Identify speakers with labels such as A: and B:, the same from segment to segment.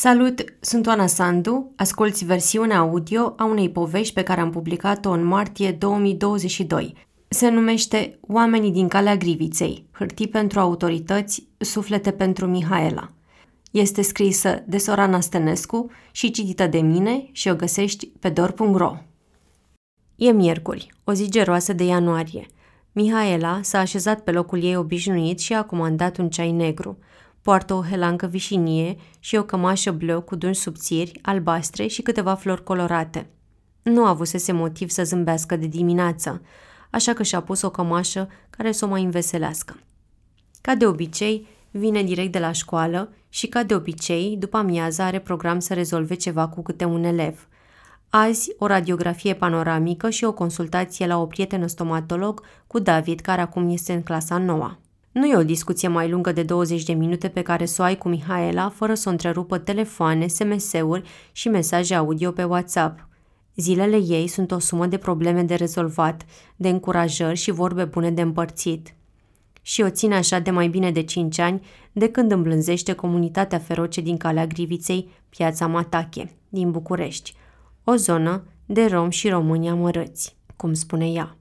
A: Salut, sunt Oana Sandu, asculți versiunea audio a unei povești pe care am publicat-o în martie 2022. Se numește Oamenii din calea griviței, hârtii pentru autorități, suflete pentru Mihaela. Este scrisă de Sorana Stănescu și citită de mine și o găsești pe dor.ro. E miercuri, o zi geroasă de ianuarie. Mihaela s-a așezat pe locul ei obișnuit și a comandat un ceai negru – Poartă o helancă vișinie și o cămașă bleu cu dungi subțiri, albastre și câteva flori colorate. Nu avusese motiv să zâmbească de dimineață, așa că și-a pus o cămașă care să o mai înveselească. Ca de obicei, vine direct de la școală și, ca de obicei, după amiază are program să rezolve ceva cu câte un elev. Azi, o radiografie panoramică și o consultație la o prietenă stomatolog cu David, care acum este în clasa noua. Nu e o discuție mai lungă de 20 de minute pe care să o ai cu Mihaela fără să o întrerupă telefoane, SMS-uri și mesaje audio pe WhatsApp. Zilele ei sunt o sumă de probleme de rezolvat, de încurajări și vorbe bune de împărțit. Și o ține așa de mai bine de 5 ani, de când îmblânzește comunitatea feroce din Calea Griviței, piața Matache, din București, o zonă de rom și români amărâți, cum spune ea.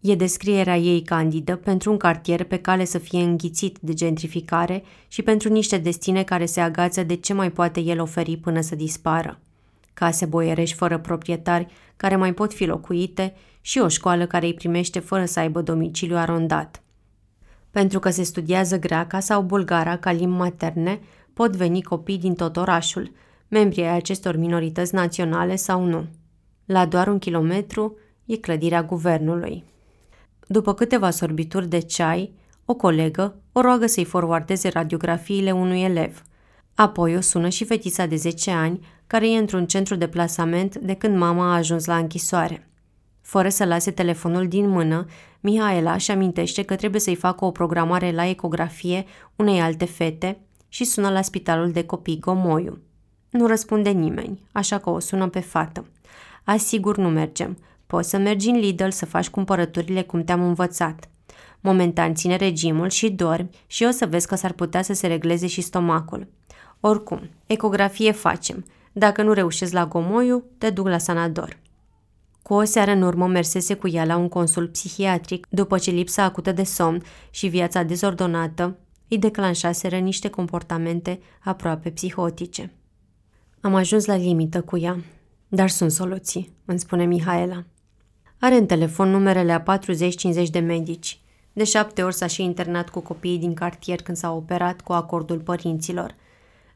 A: E descrierea ei candidă pentru un cartier pe cale să fie înghițit de gentrificare și pentru niște destine care se agață de ce mai poate el oferi până să dispară. Case boierești fără proprietari care mai pot fi locuite și o școală care îi primește fără să aibă domiciliu arondat. Pentru că se studiază greaca sau bulgara ca limbi materne, pot veni copii din tot orașul, membrii ai acestor minorități naționale sau nu. La doar un kilometru e clădirea guvernului. După câteva sorbituri de ceai, o colegă o roagă să-i forwardeze radiografiile unui elev. Apoi o sună și fetița de 10 ani, care e într-un centru de plasament de când mama a ajuns la închisoare. Fără să lase telefonul din mână, Mihaela își amintește că trebuie să-i facă o programare la ecografie unei alte fete și sună la spitalul de copii Gomoiu. Nu răspunde nimeni, așa că o sună pe fată. Asigur nu mergem. Poți să mergi în Lidl să faci cumpărăturile cum te-am învățat. Momentan ține regimul și dormi și o să vezi că s-ar putea să se regleze și stomacul. Oricum, ecografie facem. Dacă nu reușești la Gomoiu, te duc la Sanador. Cu o seară în urmă mersese cu ea la un consult psihiatric după ce lipsa acută de somn și viața dezordonată îi declanșaseră niște comportamente aproape psihotice. Am ajuns la limită cu ea, dar sunt soluții, îmi spune Mihaela. Are în telefon numerele a 40-50 de medici. De șapte ori s-a și internat cu copiii din cartier când s-a operat cu acordul părinților.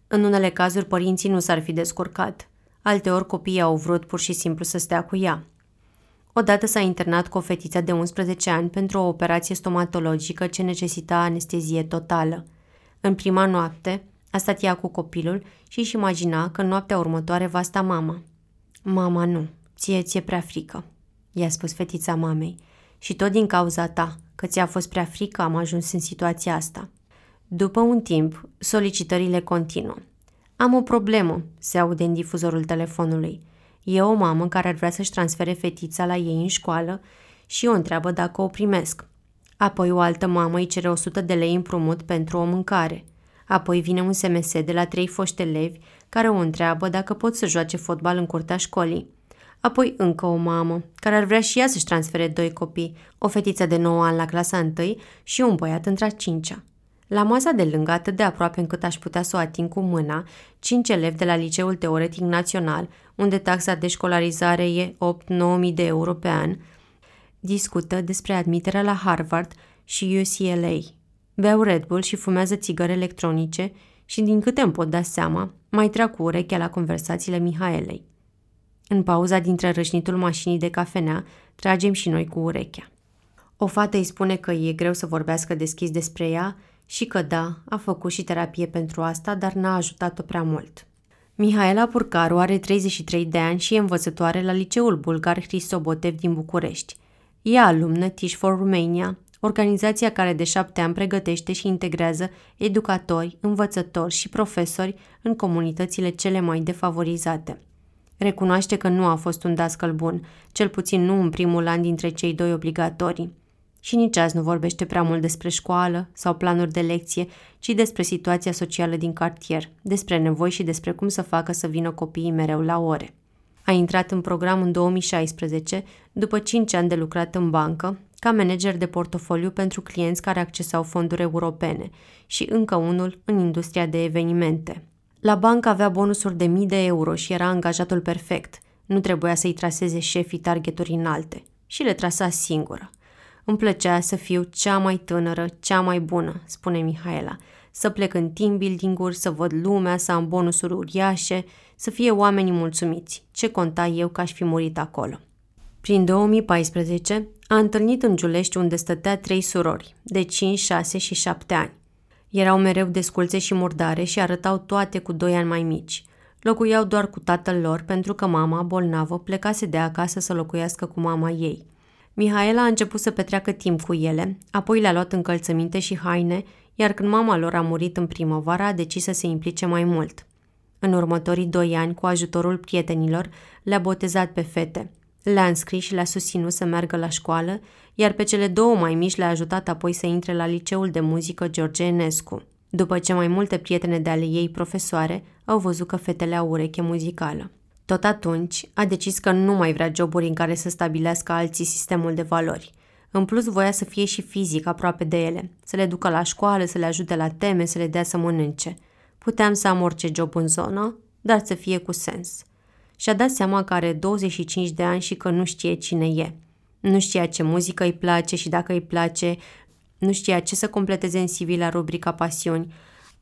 A: În unele cazuri părinții nu s-ar fi descurcat. Alte ori copiii au vrut pur și simplu să stea cu ea. Odată s-a internat cu o fetiță de 11 ani pentru o operație stomatologică ce necesita anestezie totală. În prima noapte a stat ea cu copilul și își imagina că noaptea următoare va sta mama. Mama nu, ție ți-e prea frică i-a spus fetița mamei. Și tot din cauza ta, că ți-a fost prea frică, am ajuns în situația asta. După un timp, solicitările continuă. Am o problemă, se aude în difuzorul telefonului. E o mamă care ar vrea să-și transfere fetița la ei în școală și o întreabă dacă o primesc. Apoi o altă mamă îi cere 100 de lei împrumut pentru o mâncare. Apoi vine un SMS de la trei foști elevi care o întreabă dacă pot să joace fotbal în curtea școlii. Apoi încă o mamă, care ar vrea și ea să-și transfere doi copii, o fetiță de 9 ani la clasa 1 și un băiat într-a cincea. La masa de lângă, atât de aproape încât aș putea să o ating cu mâna, cinci elevi de la Liceul Teoretic Național, unde taxa de școlarizare e 8-9 de euro pe an, discută despre admiterea la Harvard și UCLA. Beau Red Bull și fumează țigări electronice și, din câte îmi pot da seama, mai trag cu urechea la conversațiile Mihaelei. În pauza dintre rășnitul mașinii de cafenea, tragem și noi cu urechea. O fată îi spune că e greu să vorbească deschis despre ea și că da, a făcut și terapie pentru asta, dar n-a ajutat-o prea mult. Mihaela Purcaru are 33 de ani și e învățătoare la Liceul Bulgar Hristobotev din București. E alumnă Teach for Romania, organizația care de șapte ani pregătește și integrează educatori, învățători și profesori în comunitățile cele mai defavorizate – Recunoaște că nu a fost un dascăl bun, cel puțin nu în primul an dintre cei doi obligatorii. Și nici azi nu vorbește prea mult despre școală sau planuri de lecție, ci despre situația socială din cartier, despre nevoi și despre cum să facă să vină copiii mereu la ore. A intrat în program în 2016, după 5 ani de lucrat în bancă, ca manager de portofoliu pentru clienți care accesau fonduri europene și încă unul în industria de evenimente. La bancă avea bonusuri de mii de euro și era angajatul perfect. Nu trebuia să-i traseze șefii targeturi înalte și le trasa singură. Îmi plăcea să fiu cea mai tânără, cea mai bună, spune Mihaela, să plec în team building-uri, să văd lumea, să am bonusuri uriașe, să fie oamenii mulțumiți. Ce conta eu că aș fi murit acolo? Prin 2014 a întâlnit în Giulești unde stătea trei surori, de 5, 6 și 7 ani. Erau mereu desculțe și murdare și arătau toate cu doi ani mai mici. Locuiau doar cu tatăl lor pentru că mama, bolnavă, plecase de acasă să locuiască cu mama ei. Mihaela a început să petreacă timp cu ele, apoi le-a luat încălțăminte și haine, iar când mama lor a murit în primăvară, a decis să se implice mai mult. În următorii doi ani, cu ajutorul prietenilor, le-a botezat pe fete. Le-a înscris și le-a susținut să meargă la școală, iar pe cele două mai mici le-a ajutat apoi să intre la liceul de muzică George Enescu. După ce mai multe prietene de ale ei profesoare au văzut că fetele au ureche muzicală. Tot atunci a decis că nu mai vrea joburi în care să stabilească alții sistemul de valori. În plus voia să fie și fizic aproape de ele, să le ducă la școală, să le ajute la teme, să le dea să mănânce. Puteam să am orice job în zonă, dar să fie cu sens. Și-a dat seama că are 25 de ani și că nu știe cine e. Nu știa ce muzică îi place și dacă îi place, nu știa ce să completeze în CV la rubrica pasiuni.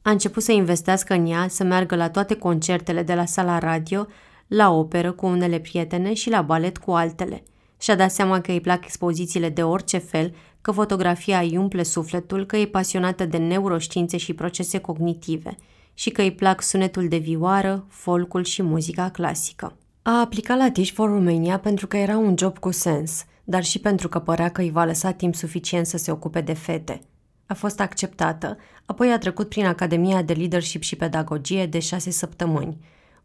A: A început să investească în ea, să meargă la toate concertele de la sala radio, la operă cu unele prietene și la balet cu altele. Și-a dat seama că îi plac expozițiile de orice fel, că fotografia îi umple sufletul, că e pasionată de neuroștiințe și procese cognitive și că îi plac sunetul de vioară, folcul și muzica clasică. A aplicat la Teach for Romania pentru că era un job cu sens, dar și pentru că părea că îi va lăsa timp suficient să se ocupe de fete. A fost acceptată, apoi a trecut prin Academia de Leadership și Pedagogie de șase săptămâni,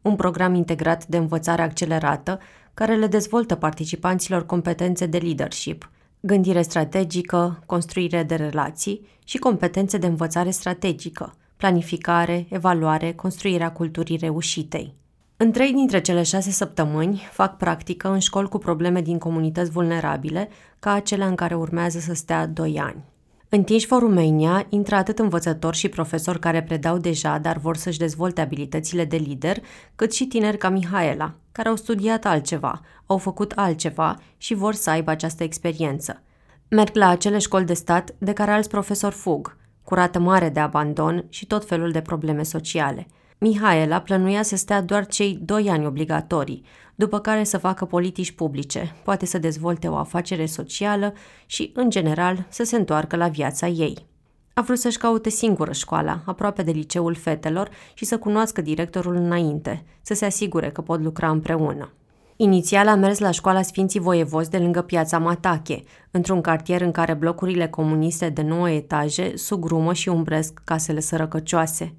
A: un program integrat de învățare accelerată care le dezvoltă participanților competențe de leadership, gândire strategică, construire de relații și competențe de învățare strategică, planificare, evaluare, construirea culturii reușitei. În trei dintre cele șase săptămâni fac practică în școli cu probleme din comunități vulnerabile, ca acelea în care urmează să stea doi ani. În Teach for Romania intră atât învățători și profesori care predau deja, dar vor să-și dezvolte abilitățile de lider, cât și tineri ca Mihaela, care au studiat altceva, au făcut altceva și vor să aibă această experiență. Merg la acele școli de stat de care alți profesori fug, cu rată mare de abandon și tot felul de probleme sociale – Mihaela plănuia să stea doar cei doi ani obligatorii, după care să facă politici publice, poate să dezvolte o afacere socială și, în general, să se întoarcă la viața ei. A vrut să-și caute singură școala, aproape de liceul fetelor, și să cunoască directorul înainte, să se asigure că pot lucra împreună. Inițial a mers la școala Sfinții Voievozi de lângă piața Matache, într-un cartier în care blocurile comuniste de 9 etaje sugrumă și umbresc casele sărăcăcioase –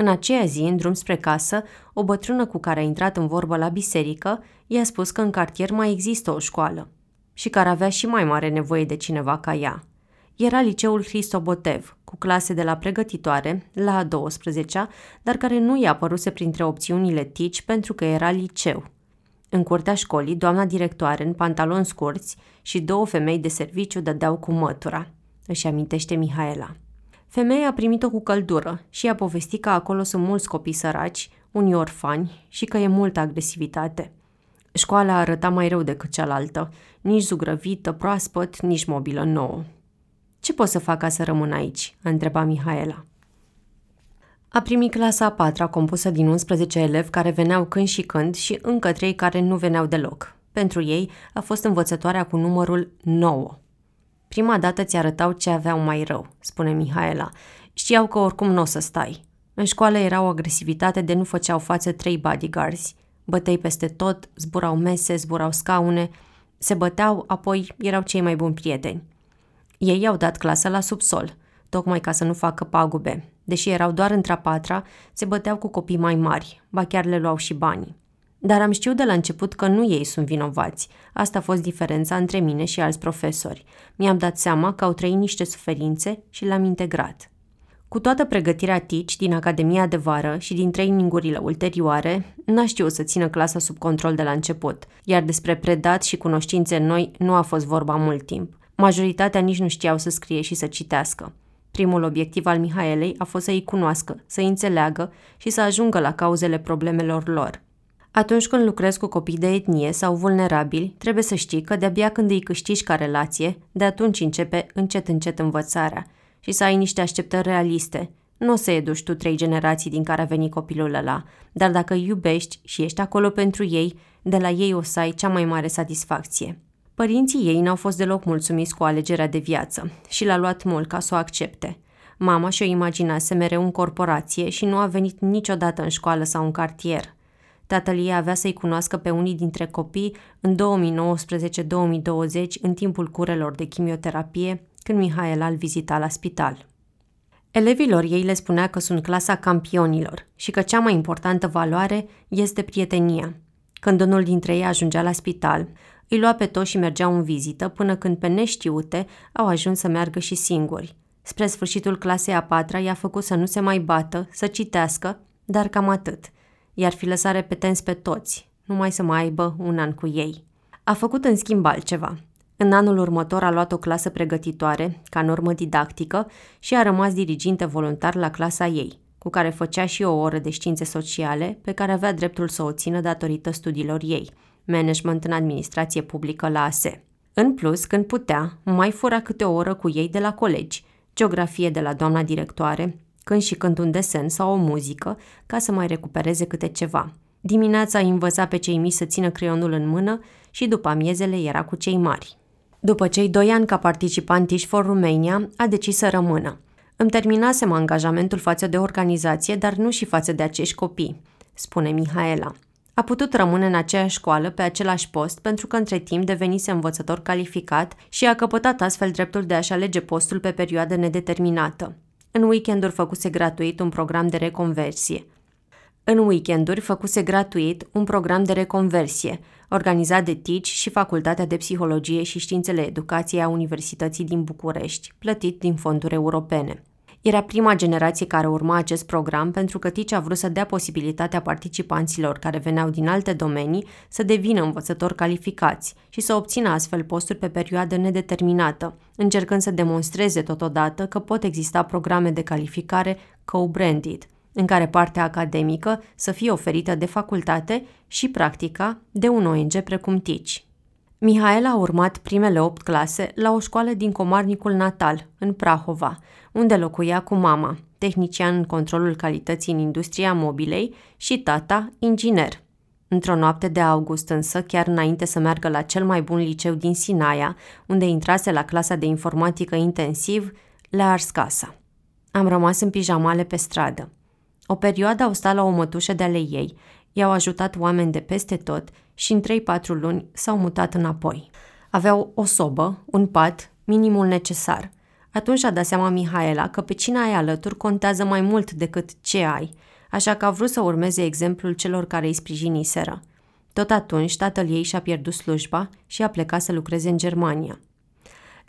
A: în aceea zi, în drum spre casă, o bătrână cu care a intrat în vorbă la biserică i-a spus că în cartier mai există o școală și care avea și mai mare nevoie de cineva ca ea. Era liceul Hristobotev, cu clase de la pregătitoare, la a 12-a, dar care nu i-a apăruse printre opțiunile TICI pentru că era liceu. În curtea școlii, doamna directoare, în pantaloni scurți și două femei de serviciu dădeau cu mătura, își amintește Mihaela. Femeia a primit-o cu căldură și i-a povestit că acolo sunt mulți copii săraci, unii orfani și că e multă agresivitate. Școala arăta mai rău decât cealaltă, nici zugrăvită, proaspăt, nici mobilă nouă. Ce pot să fac ca să rămân aici?" a întrebat Mihaela. A primit clasa a patra, compusă din 11 elevi care veneau când și când și încă trei care nu veneau deloc. Pentru ei a fost învățătoarea cu numărul 9. Prima dată ți arătau ce aveau mai rău, spune Mihaela. Știau că oricum nu o să stai. În școală era o agresivitate de nu făceau față trei bodyguards. Bătei peste tot, zburau mese, zburau scaune, se băteau, apoi erau cei mai buni prieteni. Ei au dat clasa la subsol, tocmai ca să nu facă pagube. Deși erau doar între a patra, se băteau cu copii mai mari, ba chiar le luau și banii. Dar am știut de la început că nu ei sunt vinovați. Asta a fost diferența între mine și alți profesori. Mi-am dat seama că au trăit niște suferințe și le-am integrat. Cu toată pregătirea TICI din Academia de Vară și din trainingurile ulterioare, n-a știut să țină clasa sub control de la început, iar despre predat și cunoștințe noi nu a fost vorba mult timp. Majoritatea nici nu știau să scrie și să citească. Primul obiectiv al Mihaelei a fost să îi cunoască, să îi înțeleagă și să ajungă la cauzele problemelor lor. Atunci când lucrezi cu copii de etnie sau vulnerabili, trebuie să știi că de-abia când îi câștigi ca relație, de atunci începe încet încet învățarea și să ai niște așteptări realiste. Nu o să educi tu trei generații din care a venit copilul ăla, dar dacă îi iubești și ești acolo pentru ei, de la ei o să ai cea mai mare satisfacție. Părinții ei n-au fost deloc mulțumiți cu alegerea de viață și l-a luat mult ca să o accepte. Mama și-o imaginase mereu în corporație și nu a venit niciodată în școală sau în cartier. Tatăl ei avea să-i cunoască pe unii dintre copii în 2019-2020 în timpul curelor de chimioterapie, când Mihaela îl vizita la spital. Elevilor ei le spunea că sunt clasa campionilor și că cea mai importantă valoare este prietenia. Când unul dintre ei ajungea la spital, îi lua pe toți și mergeau în vizită până când pe neștiute au ajuns să meargă și singuri. Spre sfârșitul clasei a patra i-a făcut să nu se mai bată, să citească, dar cam atât. Iar fi lăsat repetenți pe toți, numai să mai aibă un an cu ei. A făcut în schimb altceva. În anul următor a luat o clasă pregătitoare, ca normă didactică, și a rămas diriginte voluntar la clasa ei, cu care făcea și o oră de științe sociale, pe care avea dreptul să o țină datorită studiilor ei – management în administrație publică la ASE. În plus, când putea, mai fura câte o oră cu ei de la colegi, geografie de la doamna directoare, când și când un desen sau o muzică, ca să mai recupereze câte ceva. Dimineața îi învăța pe cei mici să țină creionul în mână și după amiezele era cu cei mari. După cei doi ani ca participant Tish for Romania, a decis să rămână. Îmi terminasem angajamentul față de organizație, dar nu și față de acești copii, spune Mihaela. A putut rămâne în aceeași școală, pe același post, pentru că între timp devenise învățător calificat și a căpătat astfel dreptul de a-și alege postul pe perioadă nedeterminată. În weekenduri făcuse gratuit un program de reconversie. În weekenduri făcuse gratuit un program de reconversie, organizat de TICI și Facultatea de Psihologie și Științele Educației a Universității din București, plătit din fonduri europene. Era prima generație care urma acest program pentru că TIC a vrut să dea posibilitatea participanților care veneau din alte domenii să devină învățători calificați și să obțină astfel posturi pe perioadă nedeterminată, încercând să demonstreze totodată că pot exista programe de calificare co-branded, în care partea academică să fie oferită de facultate și practica de un ONG precum TICI. Mihaela a urmat primele opt clase la o școală din comarnicul natal, în Prahova, unde locuia cu mama, tehnician în controlul calității în industria mobilei și tata, inginer. Într-o noapte de august însă, chiar înainte să meargă la cel mai bun liceu din Sinaia, unde intrase la clasa de informatică intensiv, le-a ars casa. Am rămas în pijamale pe stradă. O perioadă au stat la o mătușă de ale ei, i-au ajutat oameni de peste tot și în 3-4 luni s-au mutat înapoi. Aveau o sobă, un pat, minimul necesar. Atunci a dat seama Mihaela că pe cine ai alături contează mai mult decât ce ai, așa că a vrut să urmeze exemplul celor care îi sprijiniseră. Tot atunci, tatăl ei și-a pierdut slujba și a plecat să lucreze în Germania.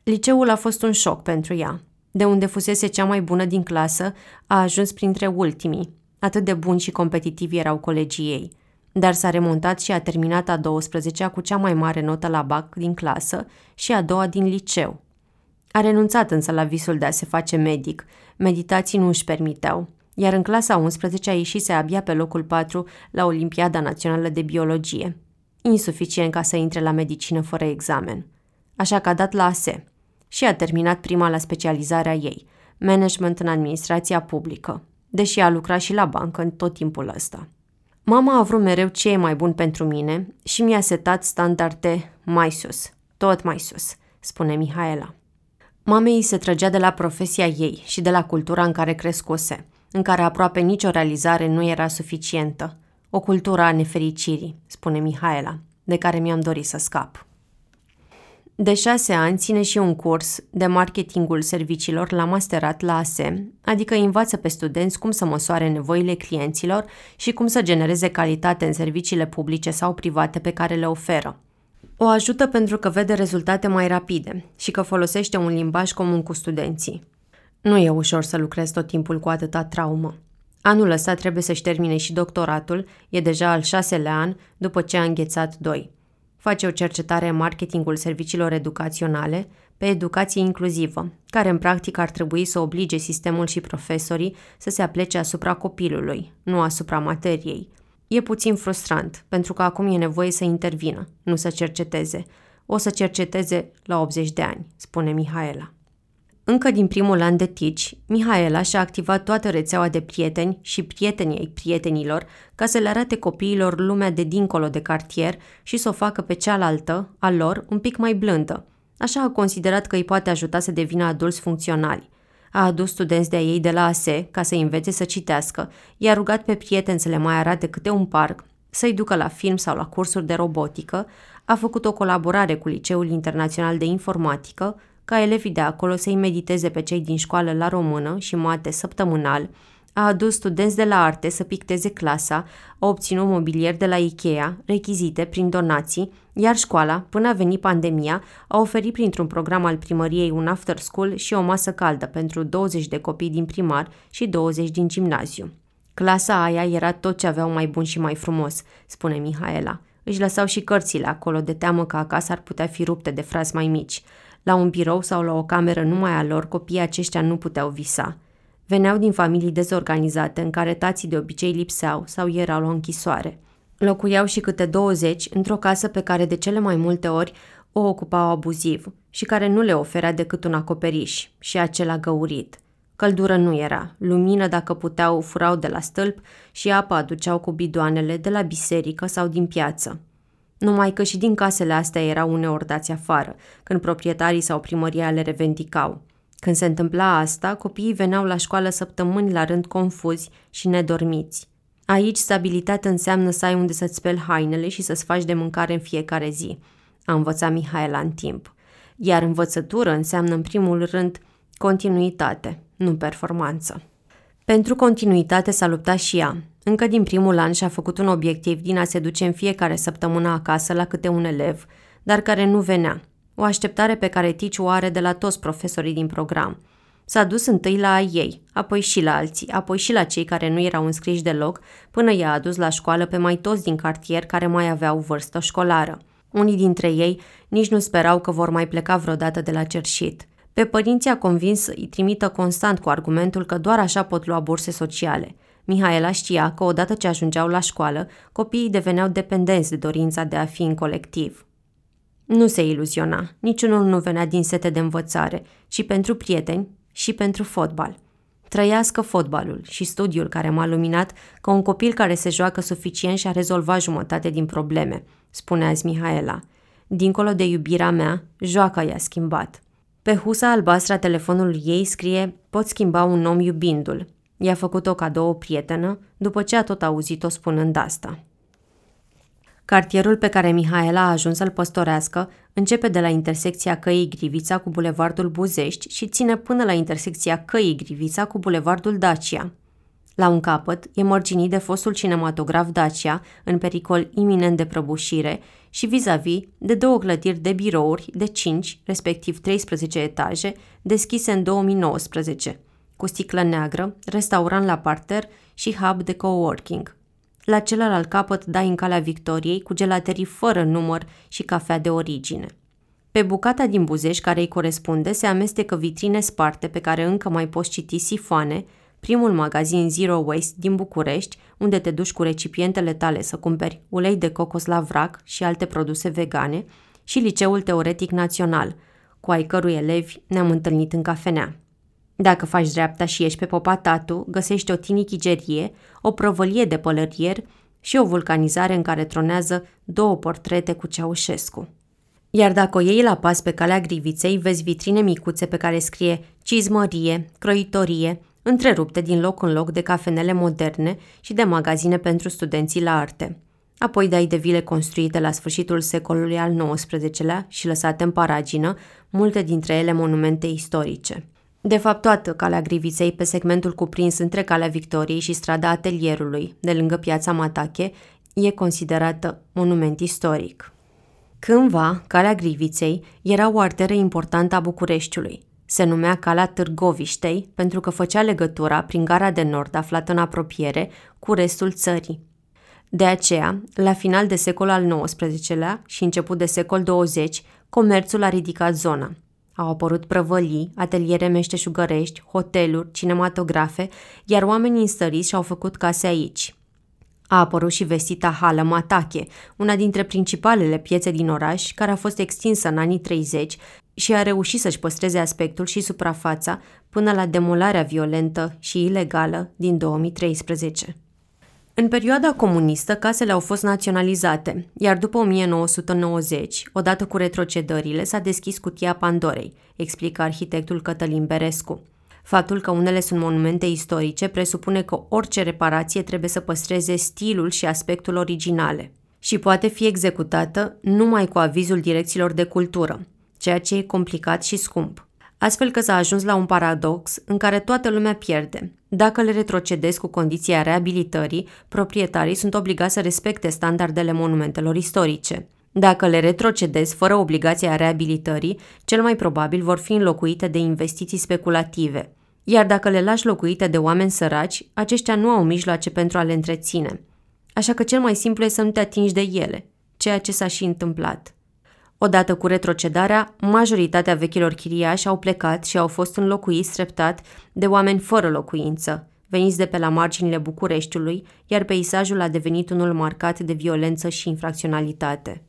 A: Liceul a fost un șoc pentru ea. De unde fusese cea mai bună din clasă, a ajuns printre ultimii. Atât de buni și competitivi erau colegii ei. Dar s-a remontat și a terminat a 12-a cu cea mai mare notă la BAC din clasă și a doua din liceu. A renunțat însă la visul de a se face medic. Meditații nu își permiteau. Iar în clasa 11 a ieșise abia pe locul 4 la Olimpiada Națională de Biologie. Insuficient ca să intre la medicină fără examen. Așa că a dat la ASE și a terminat prima la specializarea ei, management în administrația publică, deși a lucrat și la bancă în tot timpul ăsta. Mama a vrut mereu ce e mai bun pentru mine și mi-a setat standarde mai sus, tot mai sus, spune Mihaela. Mamei se trăgea de la profesia ei și de la cultura în care crescuse, în care aproape nicio realizare nu era suficientă. O cultură a nefericirii, spune Mihaela, de care mi-am dorit să scap. De șase ani ține și un curs de marketingul serviciilor la masterat la ASE, adică învață pe studenți cum să măsoare nevoile clienților și cum să genereze calitate în serviciile publice sau private pe care le oferă. O ajută pentru că vede rezultate mai rapide și că folosește un limbaj comun cu studenții. Nu e ușor să lucrezi tot timpul cu atâta traumă. Anul ăsta trebuie să-și termine și doctoratul, e deja al șaselea an după ce a înghețat doi. Face o cercetare în marketingul serviciilor educaționale pe educație inclusivă, care în practică ar trebui să oblige sistemul și profesorii să se aplece asupra copilului, nu asupra materiei. E puțin frustrant, pentru că acum e nevoie să intervină, nu să cerceteze. O să cerceteze la 80 de ani, spune Mihaela. Încă din primul an de TICI, Mihaela și-a activat toată rețeaua de prieteni și prietenii ei prietenilor ca să le arate copiilor lumea de dincolo de cartier și să o facă pe cealaltă, a lor, un pic mai blândă. Așa a considerat că îi poate ajuta să devină adulți funcționali. A adus studenți de-a ei de la ASE ca să învețe să citească, i-a rugat pe prieteni să le mai arate câte un parc, să-i ducă la film sau la cursuri de robotică, a făcut o colaborare cu Liceul Internațional de Informatică, ca elevii de acolo să-i mediteze pe cei din școală la română și mate săptămânal, a adus studenți de la arte să picteze clasa, a obținut mobilier de la Ikea, rechizite prin donații, iar școala, până a venit pandemia, a oferit printr-un program al primăriei un after school și o masă caldă pentru 20 de copii din primar și 20 din gimnaziu. Clasa aia era tot ce aveau mai bun și mai frumos, spune Mihaela. Își lăsau și cărțile acolo de teamă că acasă ar putea fi rupte de frați mai mici. La un birou sau la o cameră numai a lor, copiii aceștia nu puteau visa. Veneau din familii dezorganizate, în care tații de obicei lipseau sau erau la închisoare. Locuiau și câte 20 într-o casă pe care de cele mai multe ori o ocupau abuziv și care nu le oferea decât un acoperiș și acela găurit. Căldură nu era, lumină dacă puteau furau de la stâlp și apă aduceau cu bidoanele de la biserică sau din piață. Numai că și din casele astea erau uneori dați afară, când proprietarii sau primăria le revendicau. Când se întâmpla asta, copiii veneau la școală săptămâni la rând confuzi și nedormiți. Aici stabilitate înseamnă să ai unde să-ți speli hainele și să-ți faci de mâncare în fiecare zi, a învățat Mihaela în timp. Iar învățătură înseamnă în primul rând continuitate, nu performanță. Pentru continuitate s-a luptat și ea. Încă din primul an și-a făcut un obiectiv din a se duce în fiecare săptămână acasă la câte un elev, dar care nu venea. O așteptare pe care Ticiu o are de la toți profesorii din program. S-a dus întâi la ei, apoi și la alții, apoi și la cei care nu erau înscriși deloc, până i-a adus la școală pe mai toți din cartier care mai aveau vârstă școlară. Unii dintre ei nici nu sperau că vor mai pleca vreodată de la cerșit. Pe părinții a convins să îi trimită constant cu argumentul că doar așa pot lua burse sociale. Mihaela știa că odată ce ajungeau la școală, copiii deveneau dependenți de dorința de a fi în colectiv. Nu se iluziona, niciunul nu venea din sete de învățare, ci pentru prieteni și pentru fotbal. Trăiască fotbalul și studiul care m-a luminat că un copil care se joacă suficient și-a rezolvat jumătate din probleme, spune azi Mihaela. Dincolo de iubirea mea, joaca i-a schimbat. Pe husa albastră a telefonului ei scrie Pot schimba un om iubindu-l. I-a făcut-o cadou o prietenă, după ce a tot auzit-o spunând asta. Cartierul pe care Mihaela a ajuns să-l păstorească începe de la intersecția căii Grivița cu bulevardul Buzești și ține până la intersecția căii Grivița cu bulevardul Dacia. La un capăt e mărginit de fostul cinematograf Dacia, în pericol iminent de prăbușire, și vis-a-vis de două clădiri de birouri de 5, respectiv 13 etaje, deschise în 2019, cu sticlă neagră, restaurant la parter și hub de coworking. La celălalt capăt dai în calea Victoriei cu gelaterii fără număr și cafea de origine. Pe bucata din Buzeș care îi corespunde se amestecă vitrine sparte pe care încă mai poți citi sifoane, primul magazin Zero Waste din București, unde te duci cu recipientele tale să cumperi ulei de cocos la vrac și alte produse vegane, și Liceul Teoretic Național, cu ai cărui elevi ne-am întâlnit în cafenea. Dacă faci dreapta și ești pe Popatatu, găsești o tinichigerie, o prăvălie de pălărier și o vulcanizare în care tronează două portrete cu Ceaușescu. Iar dacă o iei la pas pe calea griviței, vezi vitrine micuțe pe care scrie cizmărie, croitorie, întrerupte din loc în loc de cafenele moderne și de magazine pentru studenții la arte. apoi dai de vile construite la sfârșitul secolului al XIX-lea și lăsate în paragină, multe dintre ele monumente istorice. De fapt, toată calea Griviței, pe segmentul cuprins între calea Victoriei și strada Atelierului, de lângă piața Matache, e considerată monument istoric. Cândva, calea Griviței era o arteră importantă a Bucureștiului. Se numea Calea Târgoviștei pentru că făcea legătura prin gara de nord aflată în apropiere cu restul țării. De aceea, la final de secol al XIX-lea și început de secol 20, comerțul a ridicat zona. Au apărut prăvălii, ateliere meșteșugărești, hoteluri, cinematografe, iar oamenii înstăriți și-au făcut case aici. A apărut și vestita hală Matache, una dintre principalele piețe din oraș, care a fost extinsă în anii 30 și a reușit să-și păstreze aspectul și suprafața până la demolarea violentă și ilegală din 2013. În perioada comunistă, casele au fost naționalizate, iar după 1990, odată cu retrocedările, s-a deschis cutia Pandorei, explică arhitectul Cătălin Berescu. Faptul că unele sunt monumente istorice presupune că orice reparație trebuie să păstreze stilul și aspectul originale și poate fi executată numai cu avizul direcțiilor de cultură, ceea ce e complicat și scump astfel că s-a ajuns la un paradox în care toată lumea pierde. Dacă le retrocedezi cu condiția reabilitării, proprietarii sunt obligați să respecte standardele monumentelor istorice. Dacă le retrocedezi fără obligația reabilitării, cel mai probabil vor fi înlocuite de investiții speculative. Iar dacă le lași locuite de oameni săraci, aceștia nu au mijloace pentru a le întreține. Așa că cel mai simplu e să nu te atingi de ele, ceea ce s-a și întâmplat. Odată cu retrocedarea, majoritatea vechilor chiriași au plecat și au fost înlocuiți treptat de oameni fără locuință, veniți de pe la marginile Bucureștiului, iar peisajul a devenit unul marcat de violență și infracționalitate.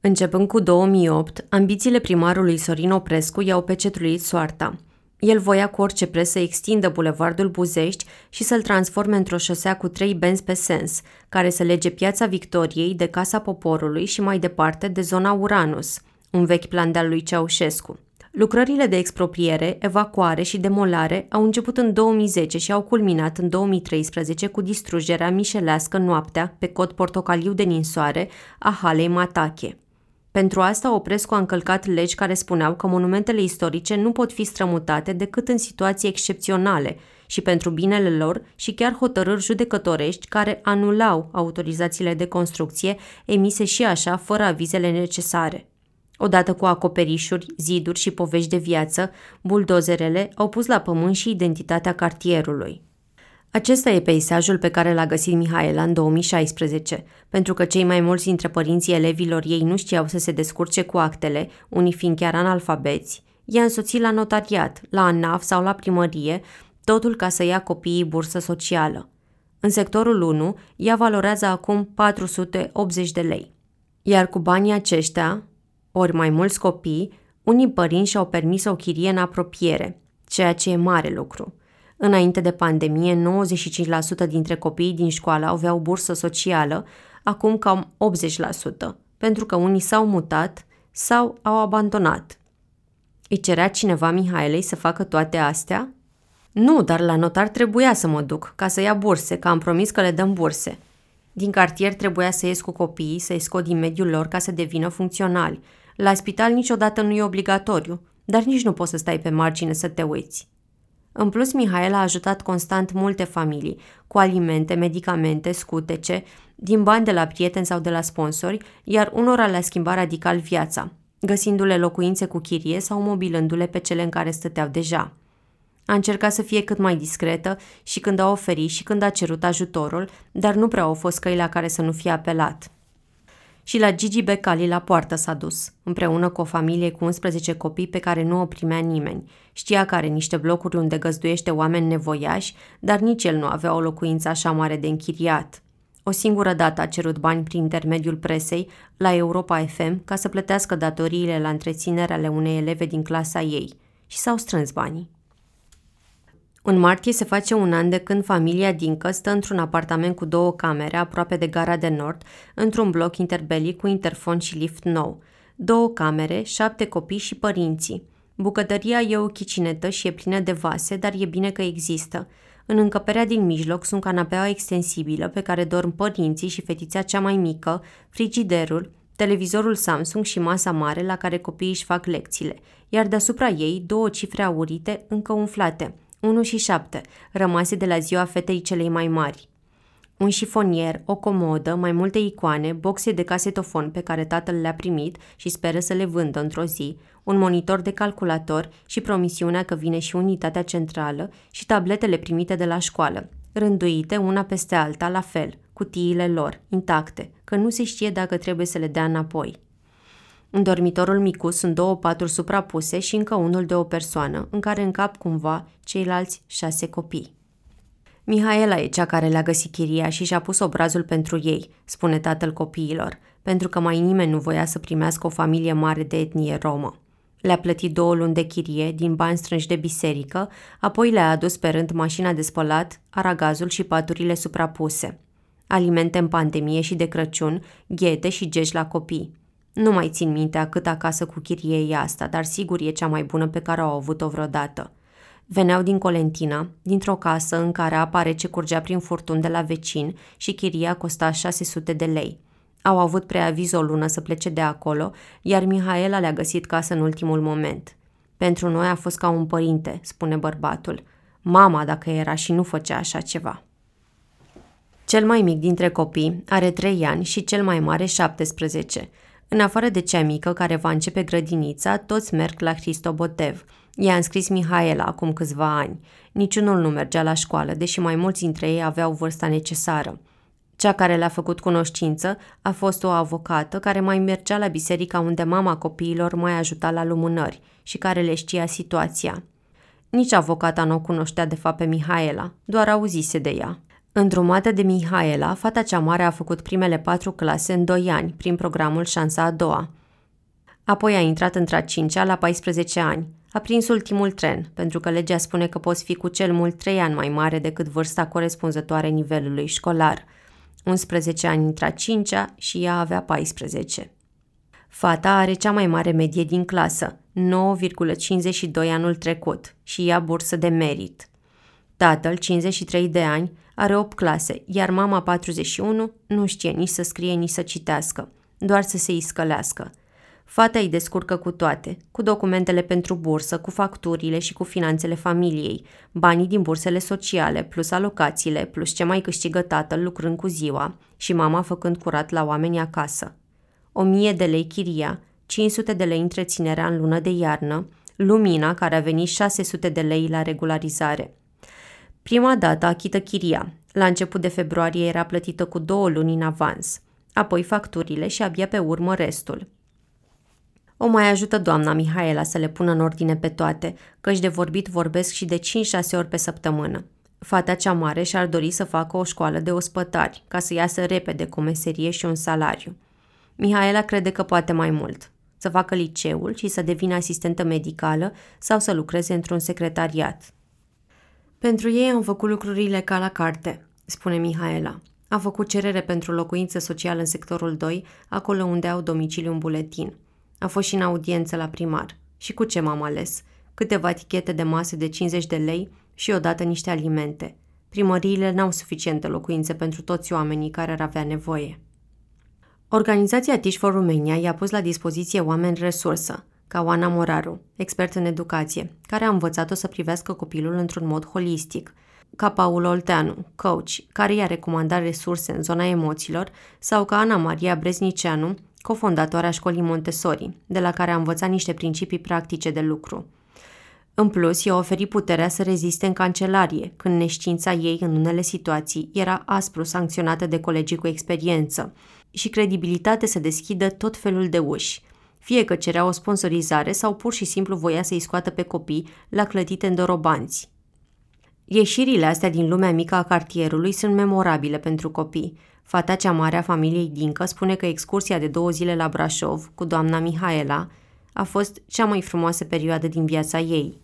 A: Începând cu 2008, ambițiile primarului Sorin Oprescu i-au pecetruit soarta – el voia cu orice preț să extindă bulevardul Buzești și să-l transforme într-o șosea cu trei benzi pe sens, care să lege piața Victoriei de Casa Poporului și mai departe de zona Uranus, un vechi plan de-al lui Ceaușescu. Lucrările de expropriere, evacuare și demolare au început în 2010 și au culminat în 2013 cu distrugerea mișelească noaptea pe cod portocaliu de ninsoare a halei Matache. Pentru asta Oprescu a încălcat legi care spuneau că monumentele istorice nu pot fi strămutate decât în situații excepționale și pentru binele lor și chiar hotărâri judecătorești care anulau autorizațiile de construcție emise și așa fără avizele necesare. Odată cu acoperișuri, ziduri și povești de viață, buldozerele au pus la pământ și identitatea cartierului. Acesta e peisajul pe care l-a găsit Mihaela în 2016, pentru că cei mai mulți dintre părinții elevilor ei nu știau să se descurce cu actele, unii fiind chiar analfabeți, i-a însoțit la notariat, la ANAF sau la primărie, totul ca să ia copiii bursă socială. În sectorul 1, ea valorează acum 480 de lei. Iar cu banii aceștia, ori mai mulți copii, unii părinți și-au permis o chirie în apropiere, ceea ce e mare lucru – Înainte de pandemie, 95% dintre copiii din școală aveau bursă socială, acum cam 80%, pentru că unii s-au mutat sau au abandonat. Îi cerea cineva Mihaelei să facă toate astea? Nu, dar la notar trebuia să mă duc, ca să ia burse, că am promis că le dăm burse. Din cartier trebuia să ies cu copiii, să-i scot din mediul lor ca să devină funcționali. La spital niciodată nu e obligatoriu, dar nici nu poți să stai pe margine să te uiți. În plus, Mihail a ajutat constant multe familii, cu alimente, medicamente, scutece, din bani de la prieteni sau de la sponsori, iar unora le-a schimbat radical viața, găsindu-le locuințe cu chirie sau mobilându-le pe cele în care stăteau deja. A încercat să fie cât mai discretă și când a oferit și când a cerut ajutorul, dar nu prea au fost căi la care să nu fie apelat și la Gigi Becali la poartă s-a dus, împreună cu o familie cu 11 copii pe care nu o primea nimeni. Știa că are niște blocuri unde găzduiește oameni nevoiași, dar nici el nu avea o locuință așa mare de închiriat. O singură dată a cerut bani prin intermediul presei la Europa FM ca să plătească datoriile la întreținere ale unei eleve din clasa ei și s-au strâns banii. În martie se face un an de când familia Dincă stă într-un apartament cu două camere aproape de gara de nord, într-un bloc interbelic cu interfon și lift nou. Două camere, șapte copii și părinții. Bucătăria e o chicinetă și e plină de vase, dar e bine că există. În încăperea din mijloc sunt canapeaua extensibilă pe care dorm părinții și fetița cea mai mică, frigiderul, televizorul Samsung și masa mare la care copiii își fac lecțiile, iar deasupra ei două cifre aurite încă umflate, 1 și 7, rămase de la ziua fetei celei mai mari. Un șifonier, o comodă, mai multe icoane, boxe de casetofon pe care tatăl le-a primit și speră să le vândă într-o zi, un monitor de calculator și promisiunea că vine și unitatea centrală și tabletele primite de la școală, rânduite una peste alta la fel, cutiile lor, intacte, că nu se știe dacă trebuie să le dea înapoi. În dormitorul micuț sunt două paturi suprapuse și încă unul de o persoană, în care încap cumva ceilalți șase copii. Mihaela e cea care le-a găsit chiria și și-a pus obrazul pentru ei, spune tatăl copiilor, pentru că mai nimeni nu voia să primească o familie mare de etnie romă. Le-a plătit două luni de chirie din bani strânși de biserică, apoi le-a adus pe rând mașina de spălat, aragazul și paturile suprapuse. Alimente în pandemie și de Crăciun, ghete și gești la copii. Nu mai țin minte a cât acasă cu chirie e asta, dar sigur e cea mai bună pe care au avut-o vreodată. Veneau din Colentina, dintr-o casă în care apa rece curgea prin furtun de la vecin și chiria costa 600 de lei. Au avut preaviz o lună să plece de acolo, iar Mihaela le-a găsit casă în ultimul moment. Pentru noi a fost ca un părinte, spune bărbatul. Mama dacă era și nu făcea așa ceva. Cel mai mic dintre copii are 3 ani și cel mai mare 17. În afară de cea mică care va începe grădinița, toți merg la Hristobotev. I-a înscris Mihaela acum câțiva ani. Niciunul nu mergea la școală, deși mai mulți dintre ei aveau vârsta necesară. Cea care le-a făcut cunoștință a fost o avocată care mai mergea la biserica unde mama copiilor mai ajuta la lumânări și care le știa situația. Nici avocata nu o cunoștea de fapt pe Mihaela, doar auzise de ea. Îndrumată de Mihaela, fata cea mare a făcut primele patru clase în doi ani, prin programul Șansa a doua. Apoi a intrat într-a cincea la 14 ani. A prins ultimul tren, pentru că legea spune că poți fi cu cel mult 3 ani mai mare decât vârsta corespunzătoare nivelului școlar. 11 ani intra 5 și ea avea 14. Fata are cea mai mare medie din clasă, 9,52 anul trecut și ia bursă de merit. Tatăl, 53 de ani, are 8 clase, iar mama 41 nu știe nici să scrie, nici să citească, doar să se iscălească. Fata îi descurcă cu toate, cu documentele pentru bursă, cu facturile și cu finanțele familiei, banii din bursele sociale, plus alocațiile, plus ce mai câștigă tatăl lucrând cu ziua și mama făcând curat la oameni acasă. O mie de lei chiria, 500 de lei întreținerea în lună de iarnă, lumina care a venit 600 de lei la regularizare – Prima dată achită chiria. La început de februarie era plătită cu două luni în avans, apoi facturile și abia pe urmă restul. O mai ajută doamna Mihaela să le pună în ordine pe toate, căci de vorbit vorbesc și de 5-6 ori pe săptămână. Fata cea mare și-ar dori să facă o școală de ospătari, ca să iasă repede cu meserie și un salariu. Mihaela crede că poate mai mult. Să facă liceul și să devină asistentă medicală sau să lucreze într-un secretariat. Pentru ei am făcut lucrurile ca la carte, spune Mihaela. A făcut cerere pentru locuință socială în sectorul 2, acolo unde au domiciliu un buletin. A fost și în audiență la primar. Și cu ce m-am ales? Câteva etichete de masă de 50 de lei și odată niște alimente. Primăriile n-au suficiente locuințe pentru toți oamenii care ar avea nevoie. Organizația Tish for Romania i-a pus la dispoziție oameni resursă – ca Oana Moraru, expert în educație, care a învățat-o să privească copilul într-un mod holistic, ca Paul Olteanu, coach, care i-a recomandat resurse în zona emoțiilor, sau ca Ana Maria Breznicianu, cofondatoarea școlii Montessori, de la care a învățat niște principii practice de lucru. În plus, i-a oferit puterea să reziste în cancelarie, când neștiința ei în unele situații era aspru sancționată de colegii cu experiență, și credibilitate să deschidă tot felul de uși – fie că cerea o sponsorizare sau pur și simplu voia să-i scoată pe copii la clătite îndorobanți. Ieșirile astea din lumea mică a cartierului sunt memorabile pentru copii. Fata cea mare a familiei Dincă spune că excursia de două zile la Brașov cu doamna Mihaela a fost cea mai frumoasă perioadă din viața ei.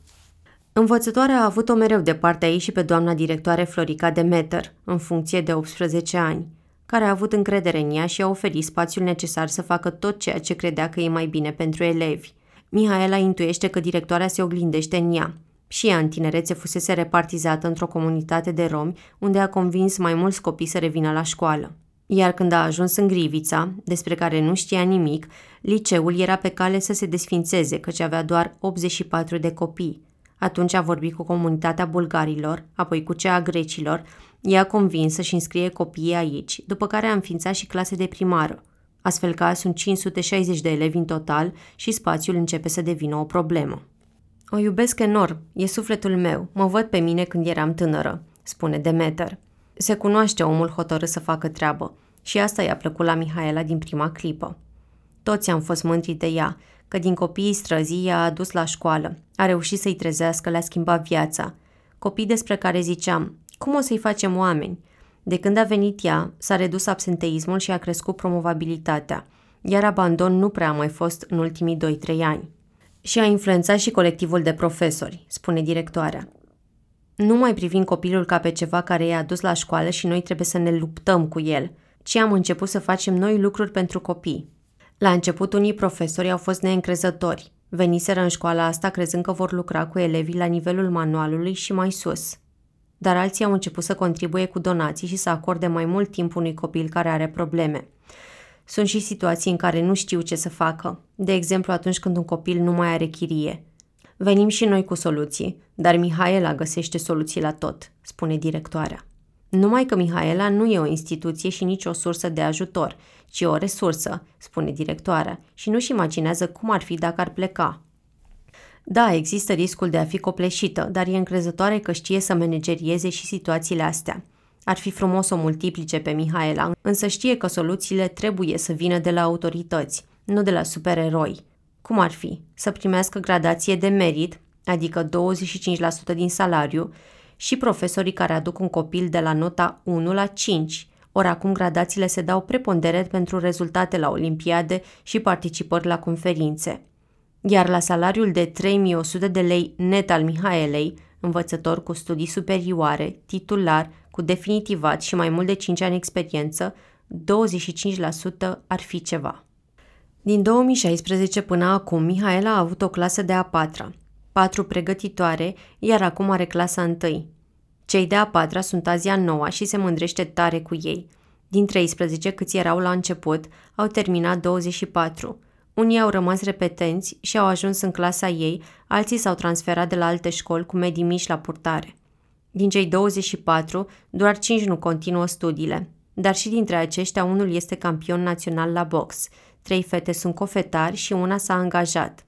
A: Învățătoarea a avut-o mereu de partea ei și pe doamna directoare Florica Demeter, în funcție de 18 ani – care a avut încredere în ea și a oferit spațiul necesar să facă tot ceea ce credea că e mai bine pentru elevi. Mihaela intuiește că directoarea se oglindește în ea. Și ea în tinerețe fusese repartizată într-o comunitate de romi unde a convins mai mulți copii să revină la școală. Iar când a ajuns în Grivița, despre care nu știa nimic, liceul era pe cale să se desfințeze, căci avea doar 84 de copii. Atunci a vorbit cu comunitatea bulgarilor, apoi cu cea a grecilor, ea convins să-și înscrie copiii aici, după care a înființat și clase de primară. Astfel că sunt 560 de elevi în total și spațiul începe să devină o problemă. O iubesc enorm, e sufletul meu, mă văd pe mine când eram tânără, spune Demeter. Se cunoaște omul hotărât să facă treabă și asta i-a plăcut la Mihaela din prima clipă. Toți am fost mândri de ea, că din copiii străzii i-a adus la școală, a reușit să-i trezească, le-a schimbat viața. Copii despre care ziceam, cum o să-i facem oameni? De când a venit ea, s-a redus absenteismul și a crescut promovabilitatea, iar abandon nu prea a mai fost în ultimii 2-3 ani. Și a influențat și colectivul de profesori, spune directoarea. Nu mai privim copilul ca pe ceva care i-a adus la școală și noi trebuie să ne luptăm cu el, ci am început să facem noi lucruri pentru copii. La început, unii profesori au fost neîncrezători. Veniseră în școala asta crezând că vor lucra cu elevii la nivelul manualului și mai sus. Dar alții au început să contribuie cu donații și să acorde mai mult timp unui copil care are probleme. Sunt și situații în care nu știu ce să facă, de exemplu atunci când un copil nu mai are chirie. Venim și noi cu soluții, dar Mihaela găsește soluții la tot, spune directoarea. Numai că Mihaela nu e o instituție și nici o sursă de ajutor, ci o resursă, spune directoarea, și nu-și imaginează cum ar fi dacă ar pleca. Da, există riscul de a fi copleșită, dar e încrezătoare că știe să managerieze și situațiile astea. Ar fi frumos să o multiplice pe Mihaela, însă știe că soluțiile trebuie să vină de la autorități, nu de la supereroi. Cum ar fi? Să primească gradație de merit, adică 25% din salariu, și profesorii care aduc un copil de la nota 1 la 5, ori acum gradațiile se dau preponderent pentru rezultate la olimpiade și participări la conferințe. Iar la salariul de 3100 de lei net al Mihaelei, învățător cu studii superioare, titular, cu definitivat și mai mult de 5 ani experiență, 25% ar fi ceva. Din 2016 până acum, Mihaela a avut o clasă de a patra, patru pregătitoare, iar acum are clasa întâi. Cei de a patra sunt azi a noua și se mândrește tare cu ei. Din 13 câți erau la început, au terminat 24. Unii au rămas repetenți și au ajuns în clasa ei, alții s-au transferat de la alte școli cu medii mici la purtare. Din cei 24, doar 5 nu continuă studiile, dar și dintre aceștia unul este campion național la box. Trei fete sunt cofetari și una s-a angajat.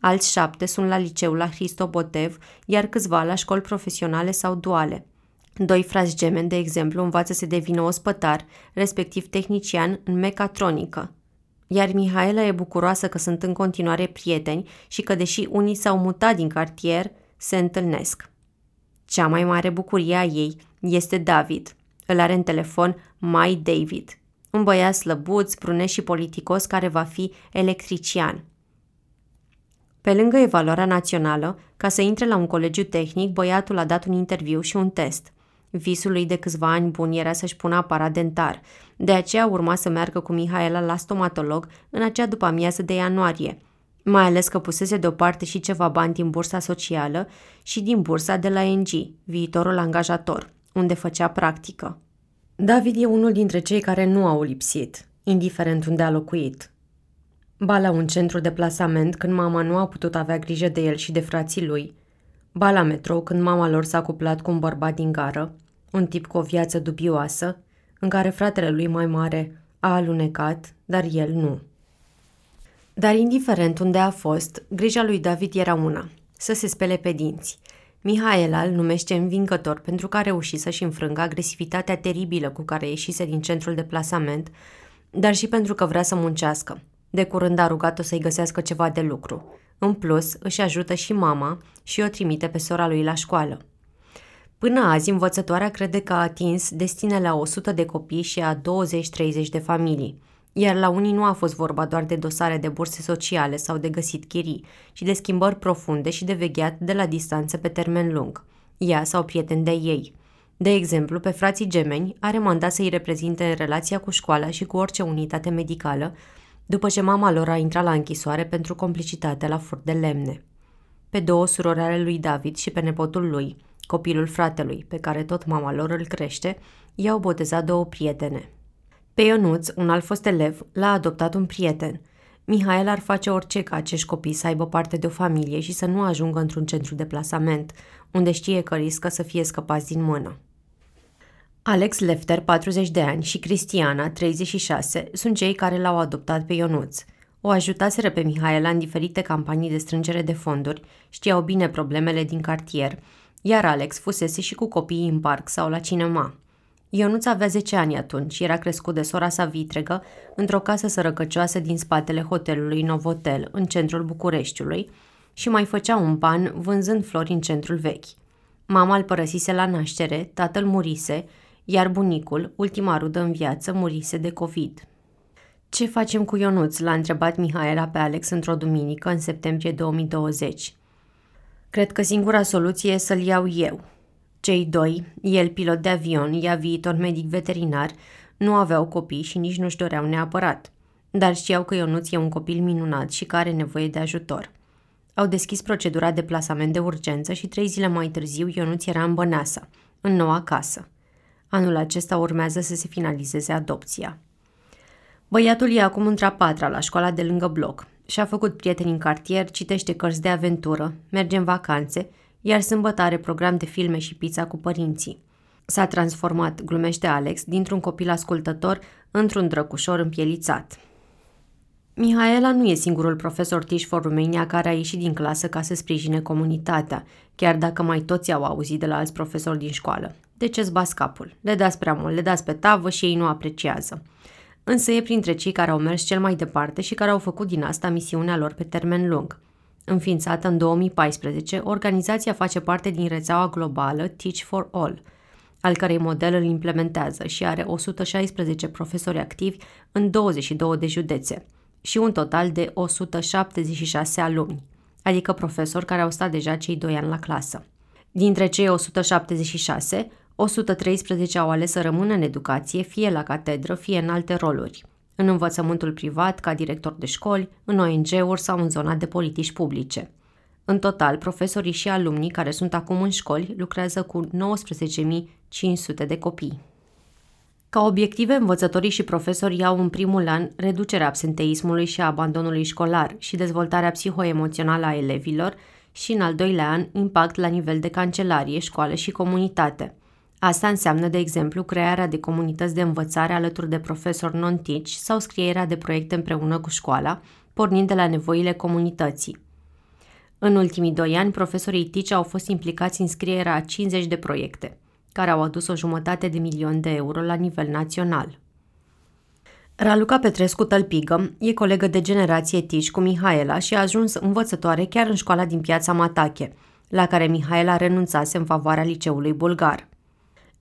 A: Alți șapte sunt la liceu la Hristobotev, iar câțiva la școli profesionale sau duale. Doi frați gemeni, de exemplu, învață să devină ospătar, respectiv tehnician în mecatronică. Iar Mihaela e bucuroasă că sunt în continuare prieteni și că, deși unii s-au mutat din cartier, se întâlnesc. Cea mai mare bucurie a ei este David. Îl are în telefon Mai David, un băiat slăbuț, brunet și politicos care va fi electrician – pe lângă evaluarea națională, ca să intre la un colegiu tehnic, băiatul a dat un interviu și un test. Visul lui de câțiva ani buni era să-și pună aparat dentar. De aceea urma să meargă cu Mihaela la stomatolog în acea după amiază de ianuarie, mai ales că pusese deoparte și ceva bani din bursa socială și din bursa de la NG, viitorul angajator, unde făcea practică. David e unul dintre cei care nu au lipsit, indiferent unde a locuit. Ba la un centru de plasament când mama nu a putut avea grijă de el și de frații lui. Ba la metrou când mama lor s-a cuplat cu un bărbat din gară, un tip cu o viață dubioasă, în care fratele lui mai mare a alunecat, dar el nu. Dar indiferent unde a fost, grija lui David era una, să se spele pe dinți. Mihaela îl numește învingător pentru că a reușit să-și înfrângă agresivitatea teribilă cu care ieșise din centrul de plasament, dar și pentru că vrea să muncească, de curând a rugat-o să-i găsească ceva de lucru. În plus, își ajută și mama și o trimite pe sora lui la școală. Până azi, învățătoarea crede că a atins destinele a 100 de copii și a 20-30 de familii. Iar la unii nu a fost vorba doar de dosare de burse sociale sau de găsit chirii, ci de schimbări profunde și de vegheat de la distanță pe termen lung. Ea sau prieteni de ei. De exemplu, pe frații gemeni are mandat să-i reprezinte în relația cu școala și cu orice unitate medicală, după ce mama lor a intrat la închisoare pentru complicitate la furt de lemne. pe două surori ale lui David și pe nepotul lui, copilul fratelui, pe care tot mama lor îl crește, i-au botezat două prietene. Pe Ionuț, un alt fost elev, l-a adoptat un prieten. Mihail ar face orice ca acești copii să aibă parte de o familie și să nu ajungă într-un centru de plasament, unde știe că riscă să fie scăpați din mână. Alex Lefter, 40 de ani, și Cristiana, 36, sunt cei care l-au adoptat pe Ionuț. O ajutaseră pe Mihaela în diferite campanii de strângere de fonduri, știau bine problemele din cartier, iar Alex fusese și cu copiii în parc sau la cinema. Ionuț avea 10 ani atunci și era crescut de sora sa vitregă într-o casă sărăcăcioasă din spatele hotelului Novotel, în centrul Bucureștiului, și mai făcea un ban vânzând flori în centrul vechi. Mama îl părăsise la naștere, tatăl murise, iar bunicul, ultima rudă în viață, murise de COVID. Ce facem cu Ionuț?" l-a întrebat Mihaela pe Alex într-o duminică în septembrie 2020. Cred că singura soluție e să-l iau eu. Cei doi, el pilot de avion, ea viitor medic veterinar, nu aveau copii și nici nu-și doreau neapărat. Dar știau că Ionuț e un copil minunat și care are nevoie de ajutor. Au deschis procedura de plasament de urgență și trei zile mai târziu Ionuț era în Băneasa, în noua casă. Anul acesta urmează să se finalizeze adopția. Băiatul e acum într-a patra la școala de lângă bloc. Și-a făcut prieteni în cartier, citește cărți de aventură, merge în vacanțe, iar sâmbătă are program de filme și pizza cu părinții. S-a transformat, glumește Alex, dintr-un copil ascultător într-un drăcușor împielițat. Mihaela nu e singurul profesor Tiș for Romania care a ieșit din clasă ca să sprijine comunitatea, chiar dacă mai toți au auzit de la alți profesori din școală. De ce-ți bas capul? Le dați prea mult, le dați pe tavă și ei nu apreciază însă e printre cei care au mers cel mai departe și care au făcut din asta misiunea lor pe termen lung. Înființată în 2014, organizația face parte din rețeaua globală Teach for All, al cărei model îl implementează și are 116 profesori activi în 22 de județe și un total de 176 alumni, adică profesori care au stat deja cei 2 ani la clasă. Dintre cei 176, 113 au ales să rămână în educație, fie la catedră, fie în alte roluri, în învățământul privat, ca director de școli, în ONG-uri sau în zona de politici publice. În total, profesorii și alumnii care sunt acum în școli lucrează cu 19.500 de copii. Ca obiective, învățătorii și profesorii au în primul an reducerea absenteismului și a abandonului școlar și dezvoltarea psihoemoțională a elevilor și, în al doilea an, impact la nivel de cancelarie, școală și comunitate – Asta înseamnă, de exemplu, crearea de comunități de învățare alături de profesori non-teach sau scrierea de proiecte împreună cu școala, pornind de la nevoile comunității. În ultimii doi ani, profesorii TIC au fost implicați în scrierea a 50 de proiecte, care au adus o jumătate de milion de euro la nivel național. Raluca Petrescu Tălpigă e colegă de generație TIC cu Mihaela și a ajuns învățătoare chiar în școala din piața Matache, la care Mihaela renunțase în favoarea liceului bulgar.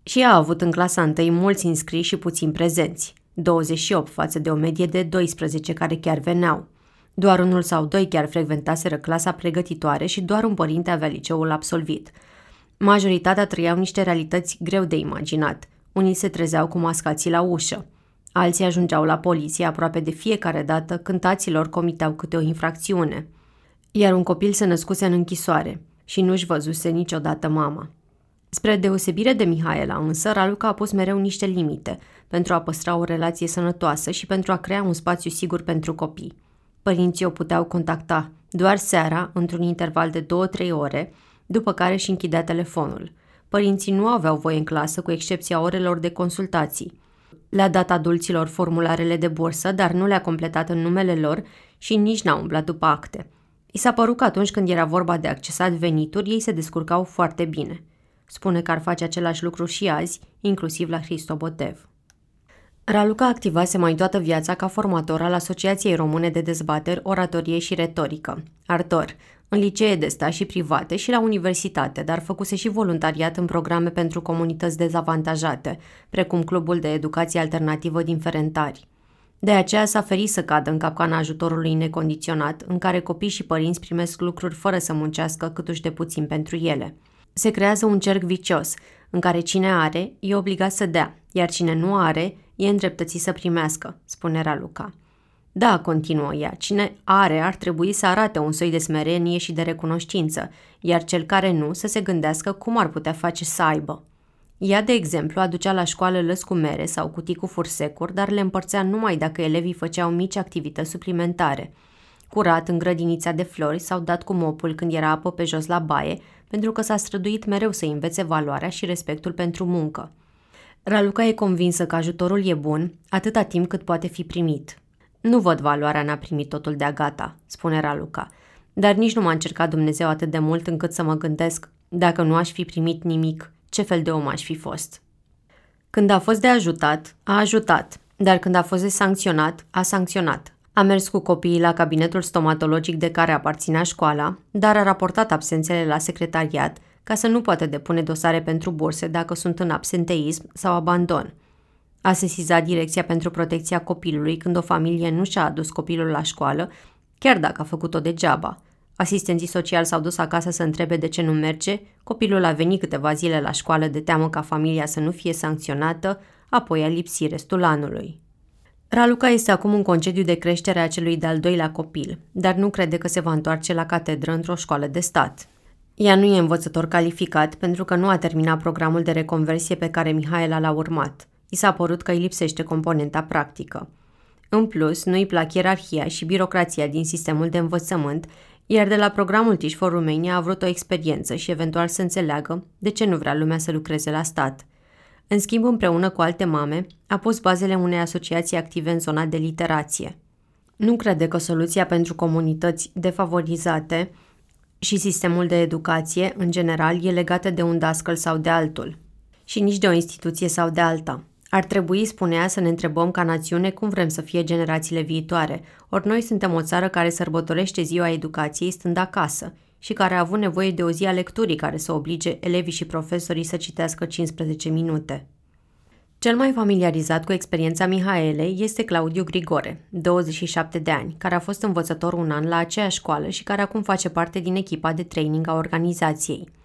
A: Și a avut în clasa întâi mulți înscriși și puțin prezenți, 28 față de o medie de 12 care chiar veneau. Doar unul sau doi chiar frecventaseră clasa pregătitoare și doar un părinte avea liceul absolvit. Majoritatea trăiau niște realități greu de imaginat. Unii se trezeau cu mascații la ușă. Alții ajungeau la poliție aproape de fiecare dată când taților comiteau câte o infracțiune. Iar un copil se născuse în închisoare și nu-și văzuse niciodată mama. Spre deosebire de Mihaela însă, Raluca a pus mereu niște limite pentru a păstra o relație sănătoasă și pentru a crea un spațiu sigur pentru copii. Părinții o puteau contacta doar seara, într-un interval de 2-3 ore, după care și închidea telefonul. Părinții nu aveau voie în clasă, cu excepția orelor de consultații. Le-a dat adulților formularele de bursă, dar nu le-a completat în numele lor și nici n-a umblat după acte. I s-a părut că atunci când era vorba de accesat venituri, ei se descurcau foarte bine – Spune că ar face același lucru și azi, inclusiv la Hristobotev. Raluca activase mai toată viața ca formator al Asociației Române de Dezbateri, Oratorie și Retorică, Artor, în licee de stat și private și la universitate, dar făcuse și voluntariat în programe pentru comunități dezavantajate, precum Clubul de Educație Alternativă din Ferentari. De aceea s-a ferit să cadă în capcana ajutorului necondiționat, în care copii și părinți primesc lucruri fără să muncească câtuși de puțin pentru ele – se creează un cerc vicios, în care cine are e obligat să dea, iar cine nu are e îndreptățit să primească, spune Raluca. Da, continuă ea, cine are ar trebui să arate un soi de smerenie și de recunoștință, iar cel care nu să se gândească cum ar putea face să aibă. Ea, de exemplu, aducea la școală lăs cu mere sau cutii cu fursecuri, dar le împărțea numai dacă elevii făceau mici activități suplimentare. Curat în grădinița de flori sau dat cu mopul când era apă pe jos la baie, pentru că s-a străduit mereu să învețe valoarea și respectul pentru muncă. Raluca e convinsă că ajutorul e bun atâta timp cât poate fi primit. Nu văd valoarea n-a primit totul de-a gata, spune Raluca, dar nici nu m-a încercat Dumnezeu atât de mult încât să mă gândesc, dacă nu aș fi primit nimic, ce fel de om aș fi fost. Când a fost de ajutat, a ajutat, dar când a fost de sancționat, a sancționat. A mers cu copiii la cabinetul stomatologic de care aparținea școala, dar a raportat absențele la secretariat ca să nu poată depune dosare pentru burse dacă sunt în absenteism sau abandon. A sesizat Direcția pentru Protecția Copilului când o familie nu și-a adus copilul la școală, chiar dacă a făcut-o degeaba – Asistenții sociali s-au dus acasă să întrebe de ce nu merge, copilul a venit câteva zile la școală de teamă ca familia să nu fie sancționată, apoi a lipsit restul anului. Raluca este acum în concediu de creștere a celui de-al doilea copil, dar nu crede că se va întoarce la catedră într-o școală de stat. Ea nu e învățător calificat pentru că nu a terminat programul de reconversie pe care Mihaela l-a urmat. I s-a părut că îi lipsește componenta practică. În plus, nu îi plac ierarhia și birocrația din sistemul de învățământ, iar de la programul Teach for Romania a vrut o experiență și eventual să înțeleagă de ce nu vrea lumea să lucreze la stat. În schimb, împreună cu alte mame, a pus bazele unei asociații active în zona de literație. Nu crede că soluția pentru comunități defavorizate și sistemul de educație, în general, e legată de un dascăl sau de altul, și nici de o instituție sau de alta. Ar trebui, spunea, să ne întrebăm ca națiune cum vrem să fie generațiile viitoare, ori noi suntem o țară care sărbătorește ziua educației stând acasă și care a avut nevoie de o zi a lecturii care să oblige elevii și profesorii să citească 15 minute. Cel mai familiarizat cu experiența Mihaelei este Claudiu Grigore, 27 de ani, care a fost învățător un an la aceeași școală și care acum face parte din echipa de training a organizației –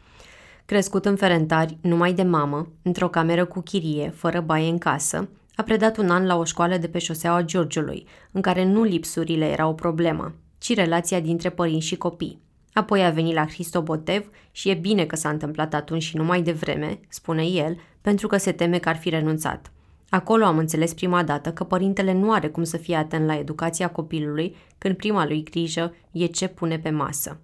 A: Crescut în Ferentari, numai de mamă, într-o cameră cu chirie, fără baie în casă, a predat un an la o școală de pe șoseaua Giurgiului, în care nu lipsurile erau o problemă, ci relația dintre părinți și copii. Apoi a venit la Hristobotev și e bine că s-a întâmplat atunci și numai de vreme, spune el, pentru că se teme că ar fi renunțat. Acolo am înțeles prima dată că părintele nu are cum să fie atent la educația copilului când prima lui grijă e ce pune pe masă.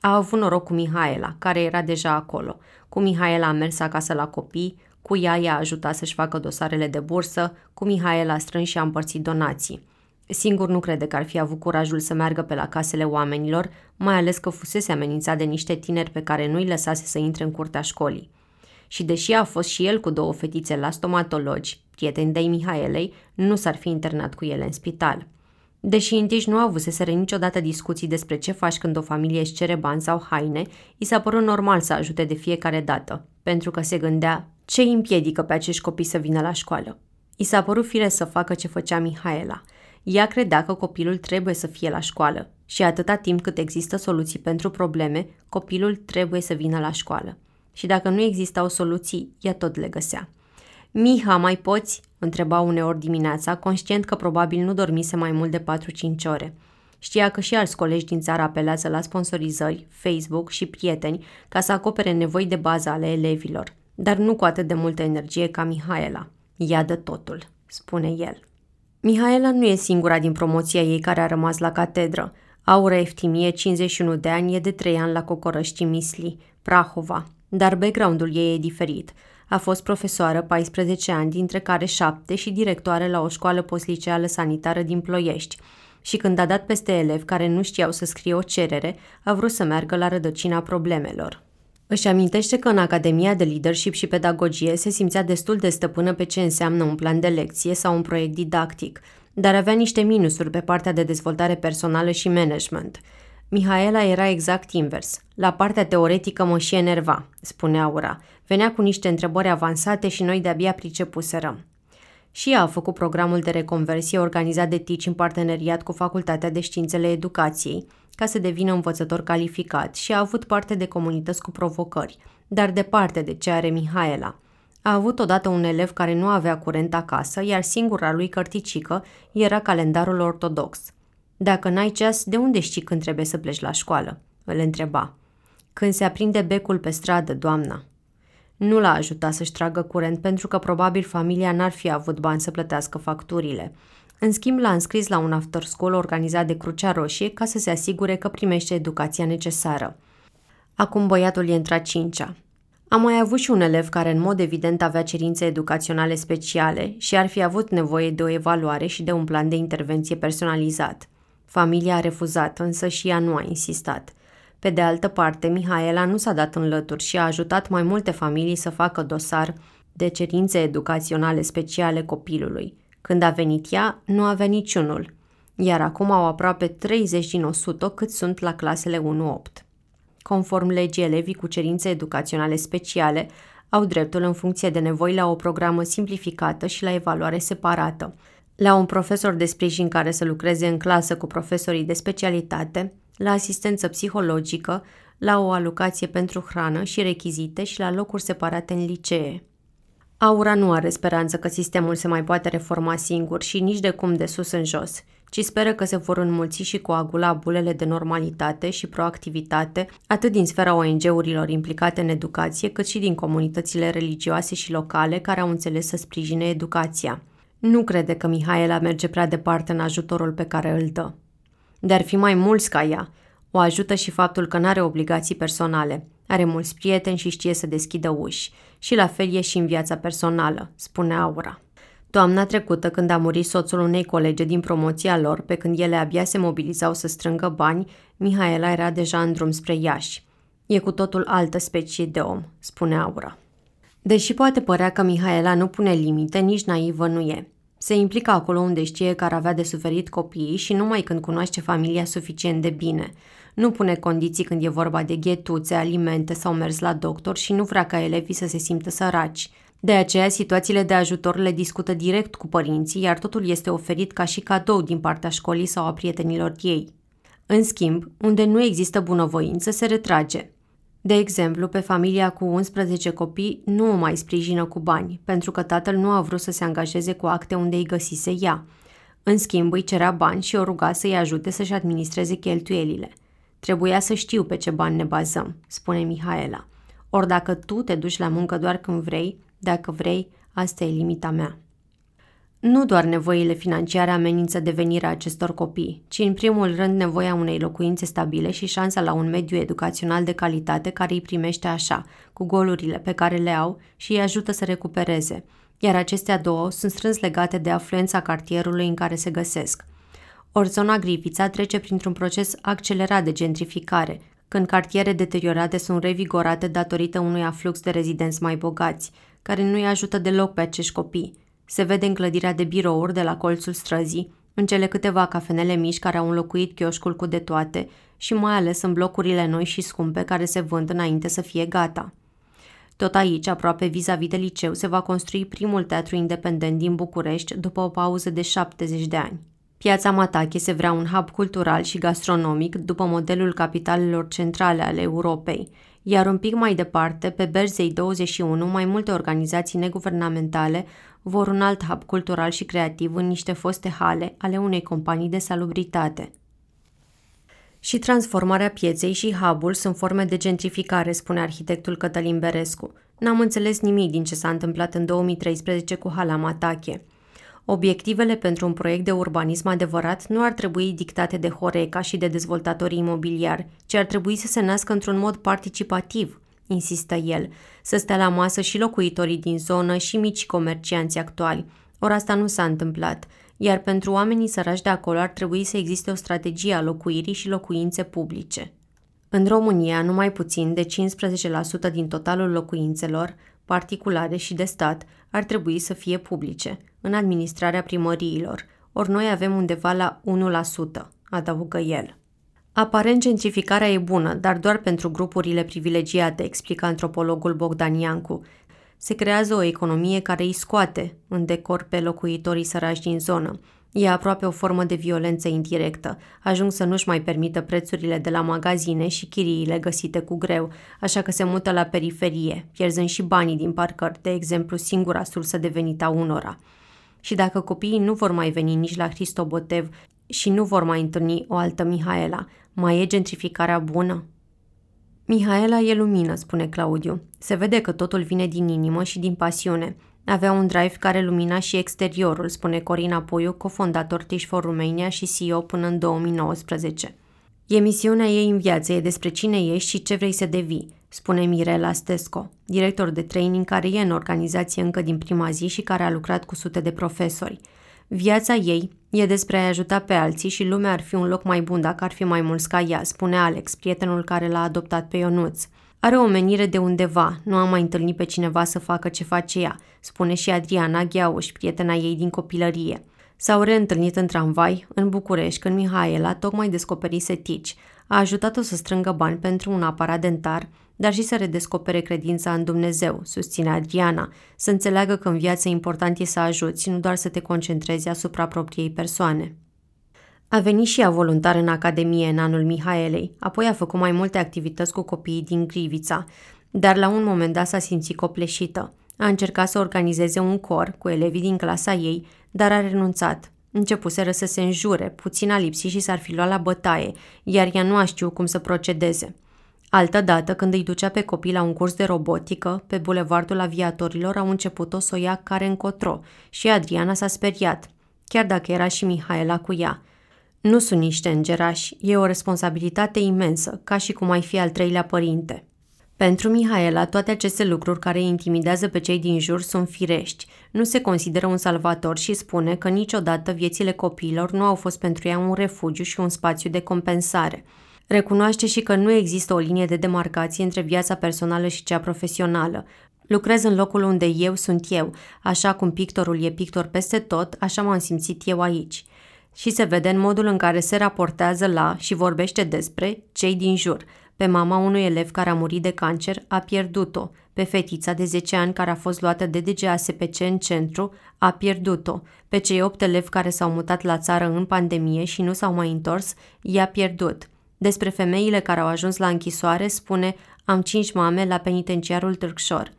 A: A avut noroc cu Mihaela, care era deja acolo. Cu Mihaela a mers acasă la copii, cu ea i-a ajutat să-și facă dosarele de bursă, cu Mihaela a strâns și a împărțit donații. Singur nu crede că ar fi avut curajul să meargă pe la casele oamenilor, mai ales că fusese amenințat de niște tineri pe care nu-i lăsase să intre în curtea școlii. Și deși a fost și el cu două fetițe la stomatologi, prieteni de Mihaelei, nu s-ar fi internat cu ele în spital – Deși Intiș nu avuseseră niciodată discuții despre ce faci când o familie își cere bani sau haine, i s-a părut normal să ajute de fiecare dată, pentru că se gândea ce îi împiedică pe acești copii să vină la școală. I s-a părut fire să facă ce făcea Mihaela. Ea credea că copilul trebuie să fie la școală și atâta timp cât există soluții pentru probleme, copilul trebuie să vină la școală. Și dacă nu existau soluții, ea tot le găsea. Miha, mai poți?" întreba uneori dimineața, conștient că probabil nu dormise mai mult de 4-5 ore. Știa că și alți colegi din țară apelează la sponsorizări, Facebook și prieteni ca să acopere nevoi de bază ale elevilor, dar nu cu atât de multă energie ca Mihaela. Ea de totul, spune el. Mihaela nu e singura din promoția ei care a rămas la catedră. Aura Eftimie, 51 de ani, e de 3 ani la Cocorăști Misli, Prahova, dar background-ul ei e diferit – a fost profesoară 14 ani, dintre care 7 și directoare la o școală postliceală sanitară din Ploiești. Și când a dat peste elevi care nu știau să scrie o cerere, a vrut să meargă la rădăcina problemelor. Își amintește că în Academia de Leadership și Pedagogie se simțea destul de stăpână pe ce înseamnă un plan de lecție sau un proiect didactic, dar avea niște minusuri pe partea de dezvoltare personală și management – Mihaela era exact invers. La partea teoretică mă și enerva, spune Aura. Venea cu niște întrebări avansate și noi de-abia pricepuserăm. Și ea a făcut programul de reconversie organizat de TICI în parteneriat cu Facultatea de Științele Educației, ca să devină învățător calificat și a avut parte de comunități cu provocări, dar departe de ce are Mihaela. A avut odată un elev care nu avea curent acasă, iar singura lui cărticică era calendarul ortodox. Dacă n-ai ceas, de unde știi când trebuie să pleci la școală?" îl întreba. Când se aprinde becul pe stradă, doamna." Nu l-a ajutat să-și tragă curent pentru că probabil familia n-ar fi avut bani să plătească facturile. În schimb, l-a înscris la un after school organizat de Crucea Roșie ca să se asigure că primește educația necesară. Acum băiatul e într-a cincea. Am mai avut și un elev care în mod evident avea cerințe educaționale speciale și ar fi avut nevoie de o evaluare și de un plan de intervenție personalizat. Familia a refuzat, însă și ea nu a insistat. Pe de altă parte, Mihaela nu s-a dat în lături și a ajutat mai multe familii să facă dosar de cerințe educaționale speciale copilului. Când a venit ea, nu avea niciunul, iar acum au aproape 30 din 100 cât sunt la clasele 1-8. Conform legii, elevii cu cerințe educaționale speciale au dreptul în funcție de nevoi la o programă simplificată și la evaluare separată, la un profesor de sprijin care să lucreze în clasă cu profesorii de specialitate, la asistență psihologică, la o alocație pentru hrană și rechizite și la locuri separate în licee. Aura nu are speranță că sistemul se mai poate reforma singur și nici de cum de sus în jos, ci speră că se vor înmulți și coagula bulele de normalitate și proactivitate, atât din sfera ONG-urilor implicate în educație, cât și din comunitățile religioase și locale care au înțeles să sprijine educația. Nu crede că Mihaela merge prea departe în ajutorul pe care îl dă. De ar fi mai mulți ca ea. O ajută și faptul că nu are obligații personale. Are mulți prieteni și știe să deschidă uși. Și la fel e și în viața personală, spune Aura. Toamna trecută, când a murit soțul unei colege din promoția lor, pe când ele abia se mobilizau să strângă bani, Mihaela era deja în drum spre Iași. E cu totul altă specie de om, spune Aura. Deși poate părea că Mihaela nu pune limite, nici naivă nu e. Se implică acolo unde știe că ar avea de suferit copiii și numai când cunoaște familia suficient de bine. Nu pune condiții când e vorba de ghetuțe, alimente sau mers la doctor și nu vrea ca elevii să se simtă săraci. De aceea, situațiile de ajutor le discută direct cu părinții, iar totul este oferit ca și cadou din partea școlii sau a prietenilor ei. În schimb, unde nu există bunăvoință, se retrage. De exemplu, pe familia cu 11 copii nu o mai sprijină cu bani, pentru că tatăl nu a vrut să se angajeze cu acte unde îi găsise ea. În schimb, îi cerea bani și o ruga să-i ajute să-și administreze cheltuielile. Trebuia să știu pe ce bani ne bazăm, spune Mihaela. Ori dacă tu te duci la muncă doar când vrei, dacă vrei, asta e limita mea. Nu doar nevoile financiare amenință devenirea acestor copii, ci în primul rând nevoia unei locuințe stabile și șansa la un mediu educațional de calitate care îi primește așa, cu golurile pe care le au și îi ajută să recupereze, iar acestea două sunt strâns legate de afluența cartierului în care se găsesc. Ori zona Grivița trece printr-un proces accelerat de gentrificare, când cartiere deteriorate sunt revigorate datorită unui aflux de rezidenți mai bogați, care nu îi ajută deloc pe acești copii – se vede în clădirea de birouri de la colțul străzii, în cele câteva cafenele mici care au înlocuit chioșcul cu de toate și mai ales în blocurile noi și scumpe care se vând înainte să fie gata. Tot aici, aproape vis-a-vis de liceu, se va construi primul teatru independent din București după o pauză de 70 de ani. Piața Matache se vrea un hub cultural și gastronomic după modelul capitalelor centrale ale Europei, iar un pic mai departe, pe Berzei 21, mai multe organizații neguvernamentale vor un alt hub cultural și creativ în niște foste hale ale unei companii de salubritate. Și transformarea pieței și hubul sunt forme de gentrificare, spune arhitectul Cătălin Berescu. N-am înțeles nimic din ce s-a întâmplat în 2013 cu hala Matache. Obiectivele pentru un proiect de urbanism adevărat nu ar trebui dictate de Horeca și de dezvoltatorii imobiliari, ci ar trebui să se nască într-un mod participativ, insistă el, să stea la masă și locuitorii din zonă și mici comercianți actuali. Ori asta nu s-a întâmplat, iar pentru oamenii sărași de acolo ar trebui să existe o strategie a locuirii și locuințe publice. În România, numai puțin de 15% din totalul locuințelor, particulare și de stat, ar trebui să fie publice, în administrarea primăriilor, ori noi avem undeva la 1%, adăugă el. Aparent, gentrificarea e bună, dar doar pentru grupurile privilegiate, explică antropologul Bogdan Iancu. Se creează o economie care îi scoate în decor pe locuitorii sărași din zonă, E aproape o formă de violență indirectă. Ajung să nu-și mai permită prețurile de la magazine și chiriile găsite cu greu, așa că se mută la periferie, pierzând și banii din parcări, de exemplu singura sursă de venit a unora. Și dacă copiii nu vor mai veni nici la Hristobotev și nu vor mai întâlni o altă Mihaela, mai e gentrificarea bună? Mihaela e lumină, spune Claudiu. Se vede că totul vine din inimă și din pasiune. Avea un drive care lumina și exteriorul, spune Corina Puiu, cofondator Tish for Romania și CEO până în 2019. E misiunea ei în viață, e despre cine ești și ce vrei să devii, spune Mirela Stesco, director de training care e în organizație încă din prima zi și care a lucrat cu sute de profesori. Viața ei e despre a ajuta pe alții și lumea ar fi un loc mai bun dacă ar fi mai mulți ca ea, spune Alex, prietenul care l-a adoptat pe Ionuț. Are o menire de undeva, nu am mai întâlnit pe cineva să facă ce face ea, spune și Adriana Gheauș, prietena ei din copilărie. S-au reîntâlnit în tramvai, în București, când Mihaela tocmai descoperise Tici. A ajutat-o să strângă bani pentru un aparat dentar, dar și să redescopere credința în Dumnezeu, susține Adriana, să înțeleagă că în viață important e să ajuți, nu doar să te concentrezi asupra propriei persoane. A venit și ea voluntar în Academie în anul Mihaelei, apoi a făcut mai multe activități cu copiii din Grivița, dar la un moment dat s-a simțit copleșită. A încercat să organizeze un cor cu elevii din clasa ei, dar a renunțat. Începuseră să se înjure, puțin a lipsit și s-ar fi luat la bătaie, iar ea nu a știut cum să procedeze. Altă dată, când îi ducea pe copii la un curs de robotică, pe bulevardul aviatorilor au început-o să o ia care încotro și Adriana s-a speriat, chiar dacă era și Mihaela cu ea. Nu sunt niște îngerași, e o responsabilitate imensă, ca și cum ai fi al treilea părinte. Pentru Mihaela, toate aceste lucruri care îi intimidează pe cei din jur sunt firești. Nu se consideră un salvator și spune că niciodată viețile copiilor nu au fost pentru ea un refugiu și un spațiu de compensare. Recunoaște și că nu există o linie de demarcație între viața personală și cea profesională. Lucrez în locul unde eu sunt eu, așa cum pictorul e pictor peste tot, așa m-am simțit eu aici și se vede în modul în care se raportează la și vorbește despre cei din jur. Pe mama unui elev care a murit de cancer a pierdut-o, pe fetița de 10 ani care a fost luată de DGASPC în centru a pierdut-o, pe cei 8 elevi care s-au mutat la țară în pandemie și nu s-au mai întors, i-a pierdut. Despre femeile care au ajuns la închisoare spune am cinci mame la penitenciarul Târgșor.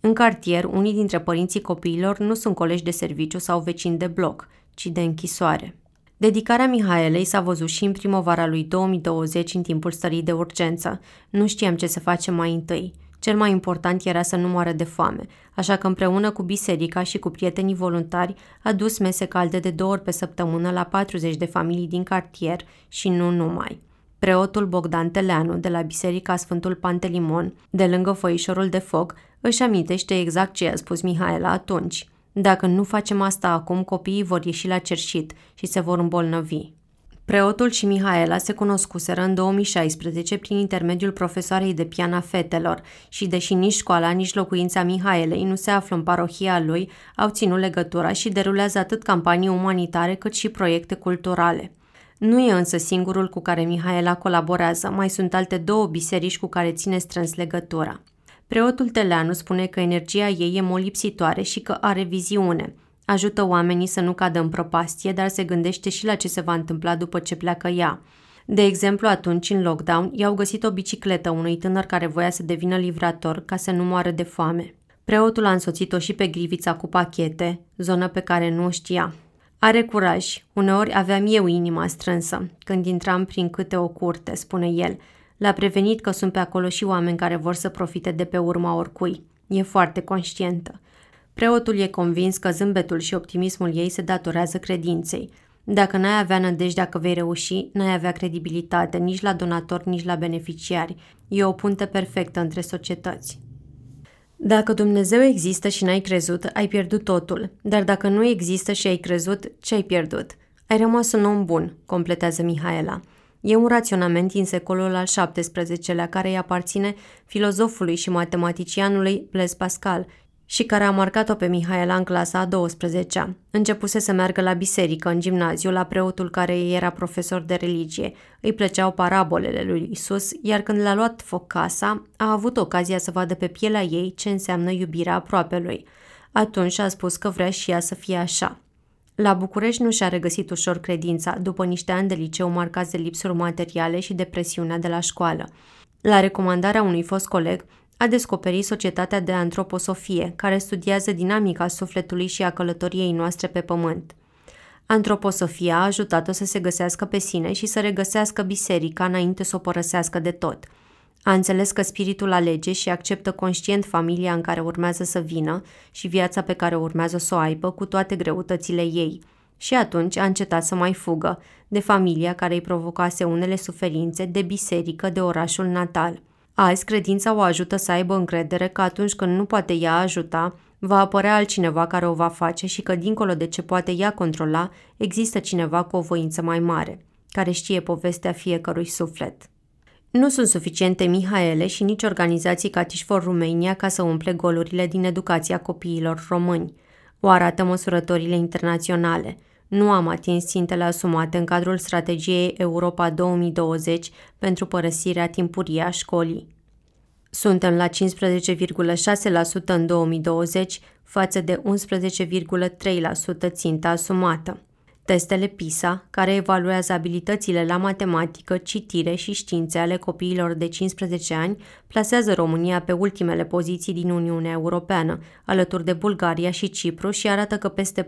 A: În cartier, unii dintre părinții copiilor nu sunt colegi de serviciu sau vecini de bloc, ci de închisoare. Dedicarea Mihaelei s-a văzut și în primăvara lui 2020 în timpul stării de urgență. Nu știam ce să facem mai întâi. Cel mai important era să nu moară de foame, așa că împreună cu biserica și cu prietenii voluntari a dus mese calde de două ori pe săptămână la 40 de familii din cartier și nu numai. Preotul Bogdan Teleanu de la Biserica Sfântul Pantelimon, de lângă foișorul de foc, își amintește exact ce a spus Mihaela atunci. Dacă nu facem asta acum, copiii vor ieși la cerșit și se vor îmbolnăvi. Preotul și Mihaela se cunoscuseră în 2016 prin intermediul profesoarei de pian a fetelor și deși nici școala, nici locuința Mihaelei nu se află în parohia lui, au ținut legătura și derulează atât campanii umanitare cât și proiecte culturale. Nu e însă singurul cu care Mihaela colaborează, mai sunt alte două biserici cu care ține strâns legătura. Preotul Teleanu spune că energia ei e molipsitoare și că are viziune. Ajută oamenii să nu cadă în propastie, dar se gândește și la ce se va întâmpla după ce pleacă ea. De exemplu, atunci, în lockdown, i-au găsit o bicicletă unui tânăr care voia să devină livrator ca să nu moară de foame. Preotul a însoțit-o și pe grivița cu pachete, zonă pe care nu o știa. Are curaj. Uneori aveam eu inima strânsă, când intram prin câte o curte, spune el, L-a prevenit că sunt pe acolo și oameni care vor să profite de pe urma oricui. E foarte conștientă. Preotul e convins că zâmbetul și optimismul ei se datorează credinței. Dacă n-ai avea nădejdea că vei reuși, n-ai avea credibilitate nici la donatori, nici la beneficiari. E o punte perfectă între societăți. Dacă Dumnezeu există și n-ai crezut, ai pierdut totul. Dar dacă nu există și ai crezut, ce ai pierdut? Ai rămas un om bun, completează Mihaela. E un raționament din secolul al XVII-lea care îi aparține filozofului și matematicianului Blaise Pascal și care a marcat-o pe Mihaela în clasa a 12-a. Începuse să meargă la biserică, în gimnaziu, la preotul care era profesor de religie. Îi plăceau parabolele lui Isus, iar când l-a luat foc casa, a avut ocazia să vadă pe pielea ei ce înseamnă iubirea aproapelui. Atunci a spus că vrea și ea să fie așa. La București nu și-a regăsit ușor credința după niște ani de liceu marcați de lipsuri materiale și depresiunea de la școală. La recomandarea unui fost coleg, a descoperit Societatea de Antroposofie, care studiază dinamica sufletului și a călătoriei noastre pe pământ. Antroposofia a ajutat-o să se găsească pe sine și să regăsească biserica înainte să o părăsească de tot. A înțeles că spiritul alege și acceptă conștient familia în care urmează să vină și viața pe care urmează să o aibă cu toate greutățile ei. Și atunci a încetat să mai fugă, de familia care îi provocase unele suferințe, de biserică, de orașul natal – Azi, credința o ajută să aibă încredere că atunci când nu poate ea ajuta, va apărea altcineva care o va face și că, dincolo de ce poate ea controla, există cineva cu o voință mai mare, care știe povestea fiecărui suflet. Nu sunt suficiente Mihaele și nici organizații ca Tish for Romania ca să umple golurile din educația copiilor români. O arată măsurătorile internaționale. Nu am atins țintele asumate în cadrul strategiei Europa 2020 pentru părăsirea timpurie a școlii. Suntem la 15,6% în 2020 față de 11,3% ținta asumată. Testele PISA, care evaluează abilitățile la matematică, citire și științe ale copiilor de 15 ani, plasează România pe ultimele poziții din Uniunea Europeană, alături de Bulgaria și Cipru și arată că peste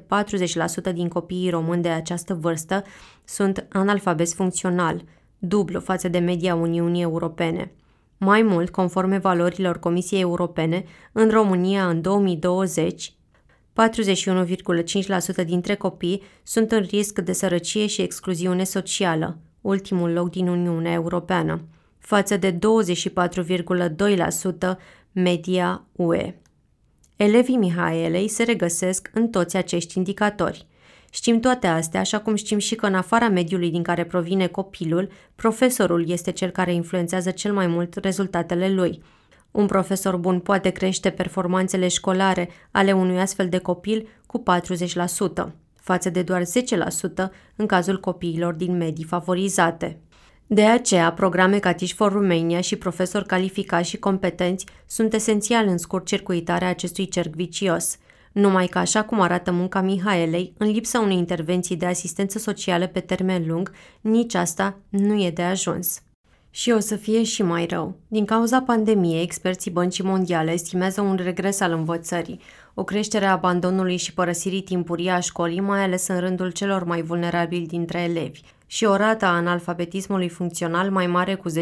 A: 40% din copiii români de această vârstă sunt analfabeti funcțional, dublu față de media Uniunii Europene. Mai mult, conform valorilor Comisiei Europene, în România în 2020, 41,5% dintre copii sunt în risc de sărăcie și excluziune socială, ultimul loc din Uniunea Europeană, față de 24,2% media UE. Elevii Mihaelei se regăsesc în toți acești indicatori. Știm toate astea, așa cum știm și că în afara mediului din care provine copilul, profesorul este cel care influențează cel mai mult rezultatele lui – un profesor bun poate crește performanțele școlare ale unui astfel de copil cu 40%, față de doar 10% în cazul copiilor din medii favorizate. De aceea, programe ca Teach for Romania și profesori calificați și competenți sunt esențiali în scurt circuitarea acestui cerc vicios. Numai că, așa cum arată munca Mihaelei, în lipsa unei intervenții de asistență socială pe termen lung, nici asta nu e de ajuns. Și o să fie și mai rău. Din cauza pandemiei, experții Băncii Mondiale estimează un regres al învățării, o creștere a abandonului și părăsirii timpurii a școlii, mai ales în rândul celor mai vulnerabili dintre elevi, și o rată a analfabetismului funcțional mai mare cu 10%.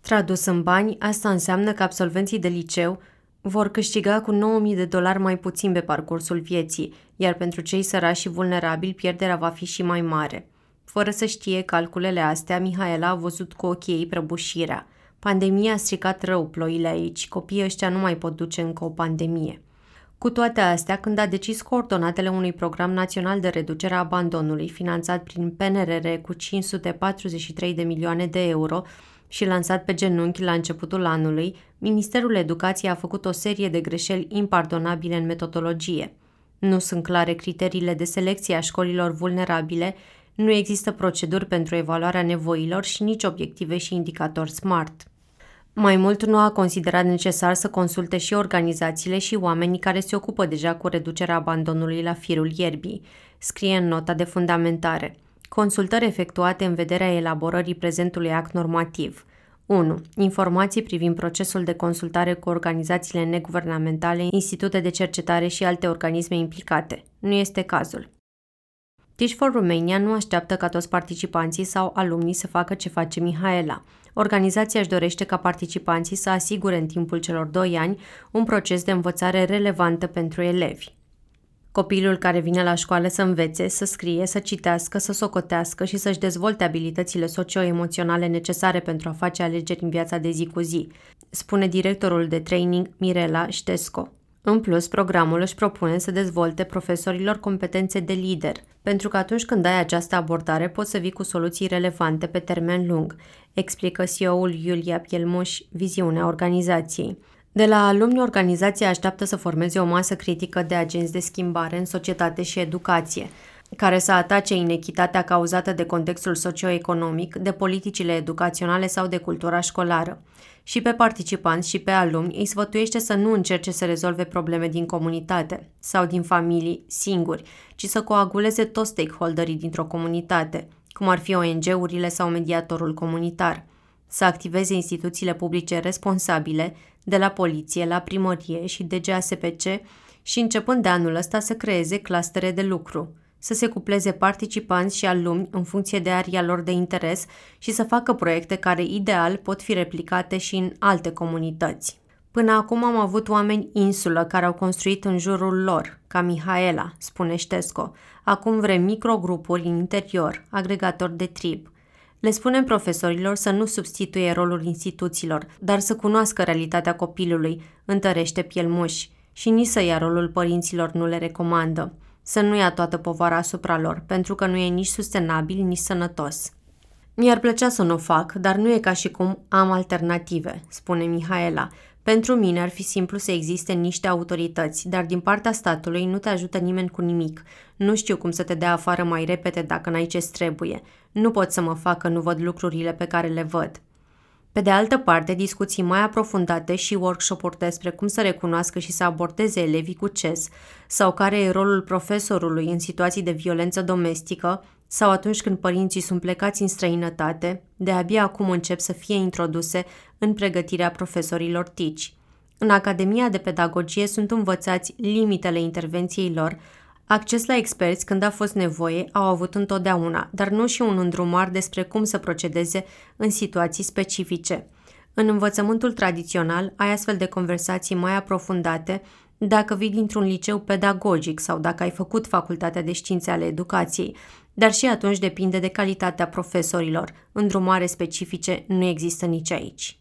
A: Tradus în bani, asta înseamnă că absolvenții de liceu vor câștiga cu 9.000 de dolari mai puțin pe parcursul vieții, iar pentru cei sărași și vulnerabili pierderea va fi și mai mare – fără să știe calculele astea, Mihaela a văzut cu ochii ei prăbușirea. Pandemia a stricat rău ploile aici, copiii ăștia nu mai pot duce încă o pandemie. Cu toate astea, când a decis coordonatele unui program național de reducere a abandonului, finanțat prin PNRR cu 543 de milioane de euro și lansat pe genunchi la începutul anului, Ministerul Educației a făcut o serie de greșeli impardonabile în metodologie. Nu sunt clare criteriile de selecție a școlilor vulnerabile nu există proceduri pentru evaluarea nevoilor și nici obiective și indicatori SMART. Mai mult, nu a considerat necesar să consulte și organizațiile și oamenii care se ocupă deja cu reducerea abandonului la firul ierbii, scrie în nota de fundamentare. Consultări efectuate în vederea elaborării prezentului act normativ. 1. Informații privind procesul de consultare cu organizațiile neguvernamentale, institute de cercetare și alte organisme implicate. Nu este cazul. Teach for Romania nu așteaptă ca toți participanții sau alumnii să facă ce face Mihaela. Organizația își dorește ca participanții să asigure în timpul celor doi ani un proces de învățare relevantă pentru elevi. Copilul care vine la școală să învețe, să scrie, să citească, să socotească și să-și dezvolte abilitățile socio-emoționale necesare pentru a face alegeri în viața de zi cu zi, spune directorul de training Mirela Ștesco. În plus, programul își propune să dezvolte profesorilor competențe de lider, pentru că atunci când ai această abordare poți să vii cu soluții relevante pe termen lung, explică CEO-ul Iulia Pielmuș viziunea organizației. De la alumni, organizația așteaptă să formeze o masă critică de agenți de schimbare în societate și educație, care să atace inechitatea cauzată de contextul socioeconomic, de politicile educaționale sau de cultura școlară. Și pe participanți și pe alumni îi sfătuiește să nu încerce să rezolve probleme din comunitate sau din familii singuri, ci să coaguleze toți stakeholderii dintr-o comunitate, cum ar fi ONG-urile sau mediatorul comunitar, să activeze instituțiile publice responsabile, de la poliție la primărie și DGASPC, și începând de anul ăsta să creeze clustere de lucru, să se cupleze participanți și alumni în funcție de aria lor de interes și să facă proiecte care ideal pot fi replicate și în alte comunități. Până acum am avut oameni insulă care au construit în jurul lor, ca Mihaela, spune Ștesco. Acum vrem microgrupuri în interior, agregatori de trib. Le spunem profesorilor să nu substituie rolul instituțiilor, dar să cunoască realitatea copilului, întărește pielmuși și nici să ia rolul părinților nu le recomandă. Să nu ia toată povara asupra lor, pentru că nu e nici sustenabil, nici sănătos. Mi-ar plăcea să nu o fac, dar nu e ca și cum am alternative, spune Mihaela. Pentru mine ar fi simplu să existe niște autorități, dar din partea statului nu te ajută nimeni cu nimic. Nu știu cum să te dea afară mai repede dacă n-ai ce trebuie. Nu pot să mă fac că nu văd lucrurile pe care le văd. Pe de altă parte, discuții mai aprofundate și workshop-uri despre cum să recunoască și să abordeze elevii cu CES sau care e rolul profesorului în situații de violență domestică sau atunci când părinții sunt plecați în străinătate, de abia acum încep să fie introduse în pregătirea profesorilor TICI. În Academia de Pedagogie sunt învățați limitele intervenției lor, Acces la experți când a fost nevoie au avut întotdeauna, dar nu și un îndrumar despre cum să procedeze în situații specifice. În învățământul tradițional ai astfel de conversații mai aprofundate dacă vii dintr-un liceu pedagogic sau dacă ai făcut facultatea de științe ale educației, dar și atunci depinde de calitatea profesorilor. Îndrumare specifice nu există nici aici.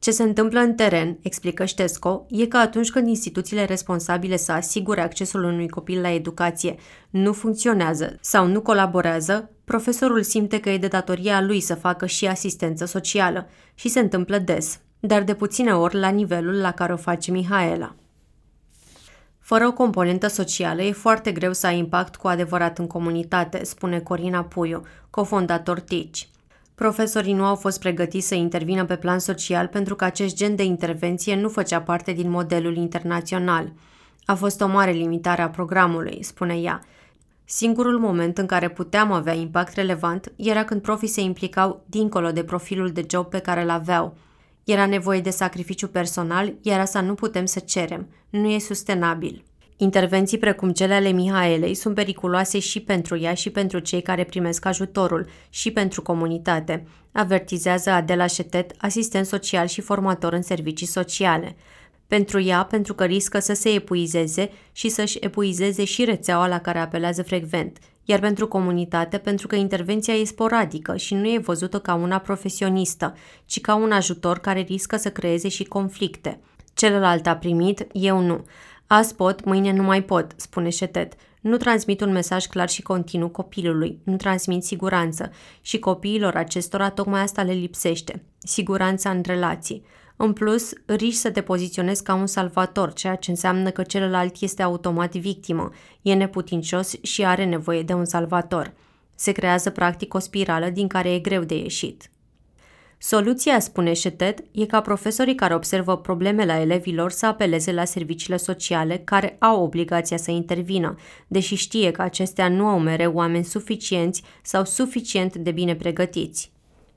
A: Ce se întâmplă în teren, explică Ștesco, e că atunci când instituțiile responsabile să asigure accesul unui copil la educație nu funcționează sau nu colaborează, profesorul simte că e de datoria lui să facă și asistență socială și se întâmplă des, dar de puține ori la nivelul la care o face Mihaela. Fără o componentă socială e foarte greu să ai impact cu adevărat în comunitate, spune Corina Puiu, cofondator TICI. Profesorii nu au fost pregătiți să intervină pe plan social pentru că acest gen de intervenție nu făcea parte din modelul internațional. A fost o mare limitare a programului, spune ea. Singurul moment în care puteam avea impact relevant era când profii se implicau dincolo de profilul de job pe care îl aveau. Era nevoie de sacrificiu personal, iar asta nu putem să cerem. Nu e sustenabil. Intervenții precum cele ale Mihaelei sunt periculoase și pentru ea și pentru cei care primesc ajutorul și pentru comunitate, avertizează Adela Șetet, asistent social și formator în servicii sociale. Pentru ea, pentru că riscă să se epuizeze și să-și epuizeze și rețeaua la care apelează frecvent, iar pentru comunitate, pentru că intervenția e sporadică și nu e văzută ca una profesionistă, ci ca un ajutor care riscă să creeze și conflicte. Celălalt a primit, eu nu. Azi pot, mâine nu mai pot, spune Șetet. Nu transmit un mesaj clar și continuu copilului, nu transmit siguranță și copiilor acestora tocmai asta le lipsește, siguranța în relații. În plus, riști să te poziționezi ca un salvator, ceea ce înseamnă că celălalt este automat victimă, e neputincios și are nevoie de un salvator. Se creează practic o spirală din care e greu de ieșit. Soluția, spune Șetet, e ca profesorii care observă probleme la elevilor să apeleze la serviciile sociale care au obligația să intervină, deși știe că acestea nu au mereu oameni suficienți sau suficient de bine pregătiți.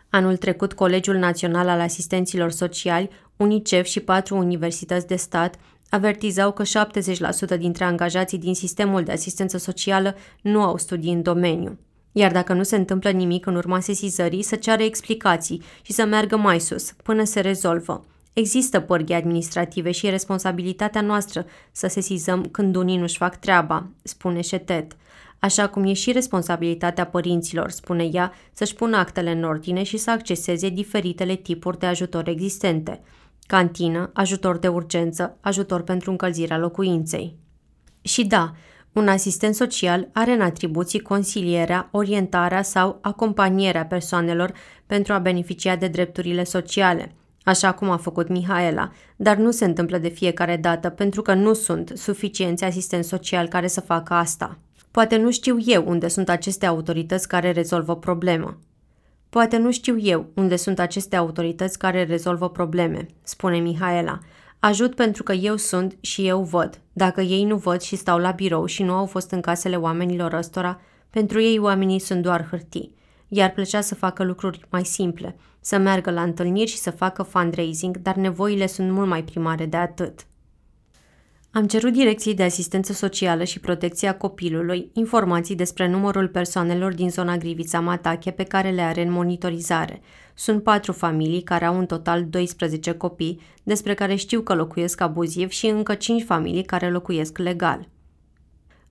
A: Anul trecut, Colegiul Național al Asistenților Sociali, UNICEF și patru universități de stat avertizau că 70% dintre angajații din sistemul de asistență socială nu au studii în domeniu iar dacă nu se întâmplă nimic în urma sesizării, să ceară explicații și să meargă mai sus, până se rezolvă. Există părghi administrative și e responsabilitatea noastră să sesizăm când unii nu-și fac treaba, spune Șetet. Așa cum e și responsabilitatea părinților, spune ea, să-și pună actele în ordine și să acceseze diferitele tipuri de ajutor existente. Cantină, ajutor de urgență, ajutor pentru încălzirea locuinței. Și da, un asistent social are în atribuții consilierea, orientarea sau acompanierea persoanelor pentru a beneficia de drepturile sociale, așa cum a făcut Mihaela, dar nu se întâmplă de fiecare dată pentru că nu sunt suficienți asistenți sociali care să facă asta. Poate nu știu eu unde sunt aceste autorități care rezolvă problema. Poate nu știu eu unde sunt aceste autorități care rezolvă probleme, spune Mihaela. Ajut pentru că eu sunt și eu văd. Dacă ei nu văd și stau la birou și nu au fost în casele oamenilor ăstora, pentru ei oamenii sunt doar hârtii. Iar plăcea să facă lucruri mai simple, să meargă la întâlniri și să facă fundraising, dar nevoile sunt mult mai primare de atât. Am cerut Direcției de Asistență Socială și Protecția Copilului informații despre numărul persoanelor din zona Grivița Matache pe care le are în monitorizare. Sunt patru familii care au în total 12 copii, despre care știu că locuiesc abuziv și încă cinci familii care locuiesc legal.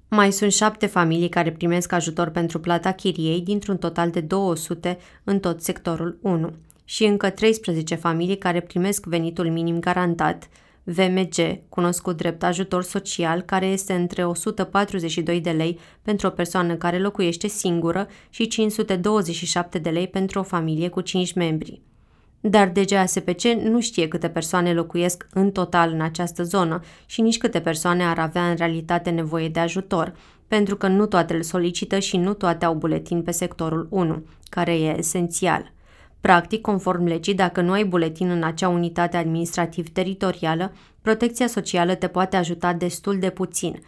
A: Mai sunt șapte familii care primesc ajutor pentru plata chiriei dintr-un total de 200 în tot sectorul 1 și încă 13 familii care primesc venitul minim garantat, VMG, cunoscut drept ajutor social, care este între 142 de lei pentru o persoană care locuiește singură și 527 de lei pentru o familie cu 5 membri. Dar DGASPC nu știe câte persoane locuiesc în total în această zonă și nici câte persoane ar avea în realitate nevoie de ajutor, pentru că nu toate îl solicită și nu toate au buletin pe sectorul 1, care e esențial. Practic, conform legii, dacă nu ai buletin în acea unitate administrativ-teritorială, protecția socială te poate ajuta destul de puțin,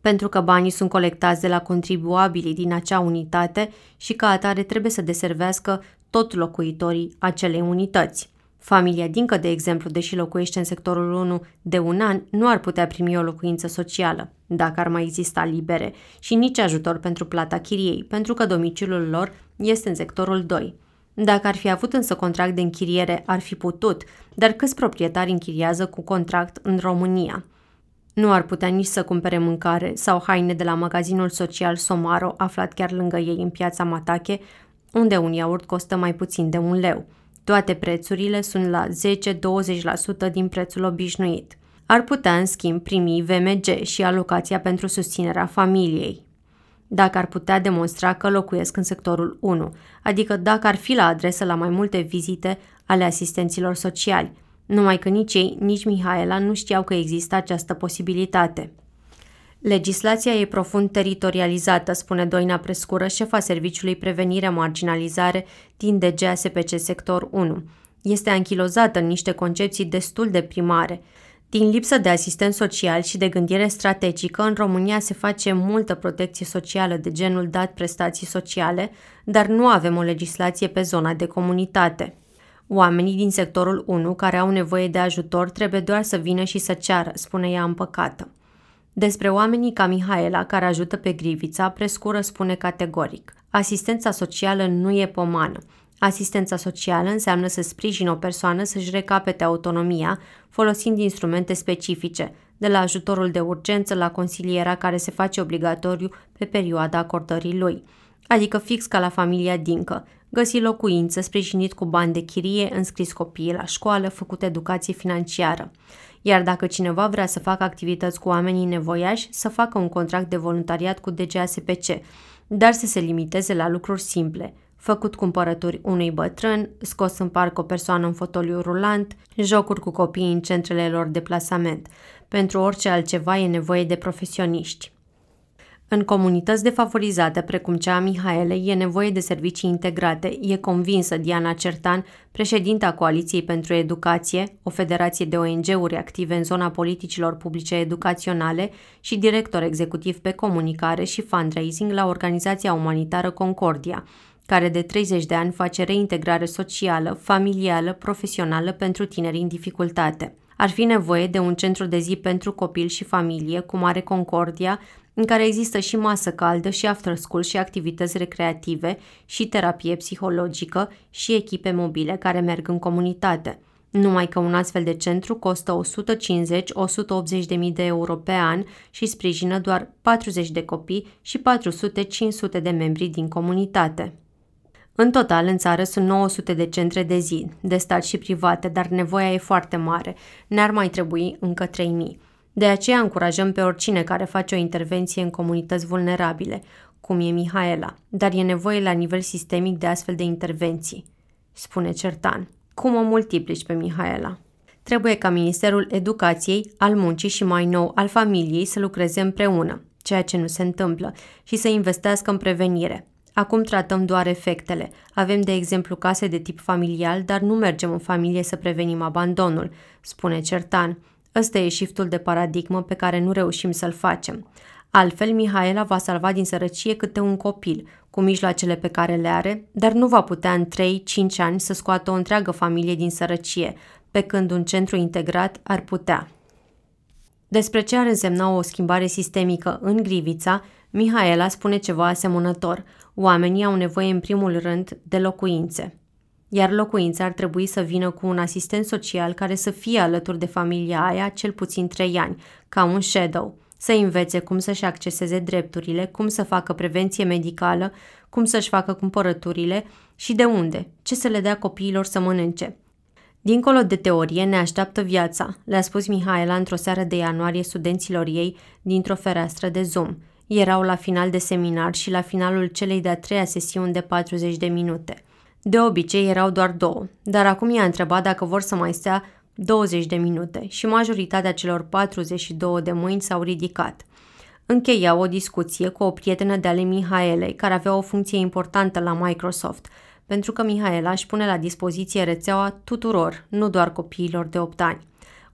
A: pentru că banii sunt colectați de la contribuabilii din acea unitate și ca atare trebuie să deservească tot locuitorii acelei unități. Familia Dincă, de exemplu, deși locuiește în sectorul 1 de un an, nu ar putea primi o locuință socială, dacă ar mai exista libere, și nici ajutor pentru plata chiriei, pentru că domiciliul lor este în sectorul 2. Dacă ar fi avut însă contract de închiriere, ar fi putut, dar câți proprietari închiriază cu contract în România? Nu ar putea nici să cumpere mâncare sau haine de la magazinul social Somaro, aflat chiar lângă ei în piața Matache, unde un iaurt costă mai puțin de un leu. Toate prețurile sunt la 10-20% din prețul obișnuit. Ar putea, în schimb, primi VMG și alocația pentru susținerea familiei dacă ar putea demonstra că locuiesc în sectorul 1, adică dacă ar fi la adresă la mai multe vizite ale asistenților sociali, numai că nici ei, nici Mihaela nu știau că există această posibilitate. Legislația e profund teritorializată, spune Doina Prescură, șefa Serviciului Prevenire Marginalizare din DGASPC Sector 1. Este anchilozată în niște concepții destul de primare – din lipsă de asistent social și de gândire strategică, în România se face multă protecție socială de genul dat prestații sociale, dar nu avem o legislație pe zona de comunitate. Oamenii din sectorul 1 care au nevoie de ajutor trebuie doar să vină și să ceară, spune ea împăcată. Despre oamenii ca Mihaela, care ajută pe Grivița, prescură spune categoric. Asistența socială nu e pomană. Asistența socială înseamnă să sprijin o persoană să-și recapete autonomia folosind instrumente specifice, de la ajutorul de urgență la consilierea care se face obligatoriu pe perioada acordării lui, adică fix ca la familia Dincă, găsi locuință, sprijinit cu bani de chirie, înscris copiii la școală, făcut educație financiară. Iar dacă cineva vrea să facă activități cu oamenii nevoiași, să facă un contract de voluntariat cu DGASPC, dar să se limiteze la lucruri simple, făcut cumpărături unui bătrân, scos în parc o persoană în fotoliu rulant, jocuri cu copii în centrele lor de plasament. Pentru orice altceva e nevoie de profesioniști. În comunități defavorizate, precum cea a Mihaelei, e nevoie de servicii integrate, e convinsă Diana Certan, președinta Coaliției pentru Educație, o federație de ONG-uri active în zona politicilor publice educaționale și director executiv pe comunicare și fundraising la organizația umanitară Concordia, care de 30 de ani face reintegrare socială, familială, profesională pentru tineri în dificultate. Ar fi nevoie de un centru de zi pentru copil și familie, cum are Concordia, în care există și masă caldă și after school și activități recreative și terapie psihologică și echipe mobile care merg în comunitate. Numai că un astfel de centru costă 150-180 de mii de euro pe an și sprijină doar 40 de copii și 400-500 de membri din comunitate. În total, în țară sunt 900 de centre de zi, de stat și private, dar nevoia e foarte mare. Ne-ar mai trebui încă 3000. De aceea încurajăm pe oricine care face o intervenție în comunități vulnerabile, cum e Mihaela, dar e nevoie la nivel sistemic de astfel de intervenții, spune Certan. Cum o multiplici pe Mihaela? Trebuie ca Ministerul Educației, al Muncii și mai nou al Familiei să lucreze împreună. ceea ce nu se întâmplă, și să investească în prevenire. Acum tratăm doar efectele. Avem, de exemplu, case de tip familial, dar nu mergem în familie să prevenim abandonul, spune Certan. Ăsta e shiftul de paradigmă pe care nu reușim să-l facem. Altfel, Mihaela va salva din sărăcie câte un copil, cu mijloacele pe care le are, dar nu va putea în 3-5 ani să scoată o întreagă familie din sărăcie, pe când un centru integrat ar putea. Despre ce ar însemna o schimbare sistemică în Grivița, Mihaela spune ceva asemănător. Oamenii au nevoie în primul rând de locuințe. Iar locuința ar trebui să vină cu un asistent social care să fie alături de familia aia cel puțin trei ani, ca un shadow, să învețe cum să-și acceseze drepturile, cum să facă prevenție medicală, cum să-și facă cumpărăturile și de unde, ce să le dea copiilor să mănânce. Dincolo de teorie ne așteaptă viața, le-a spus Mihaela într-o seară de ianuarie studenților ei dintr-o fereastră de Zoom. Erau la final de seminar și la finalul celei de-a treia sesiuni de 40 de minute. De obicei erau doar două, dar acum i-a întrebat dacă vor să mai stea 20 de minute și majoritatea celor 42 de mâini s-au ridicat. Încheia o discuție cu o prietenă de ale Mihaelei, care avea o funcție importantă la Microsoft, pentru că Mihaela își pune la dispoziție rețeaua tuturor, nu doar copiilor de 8 ani.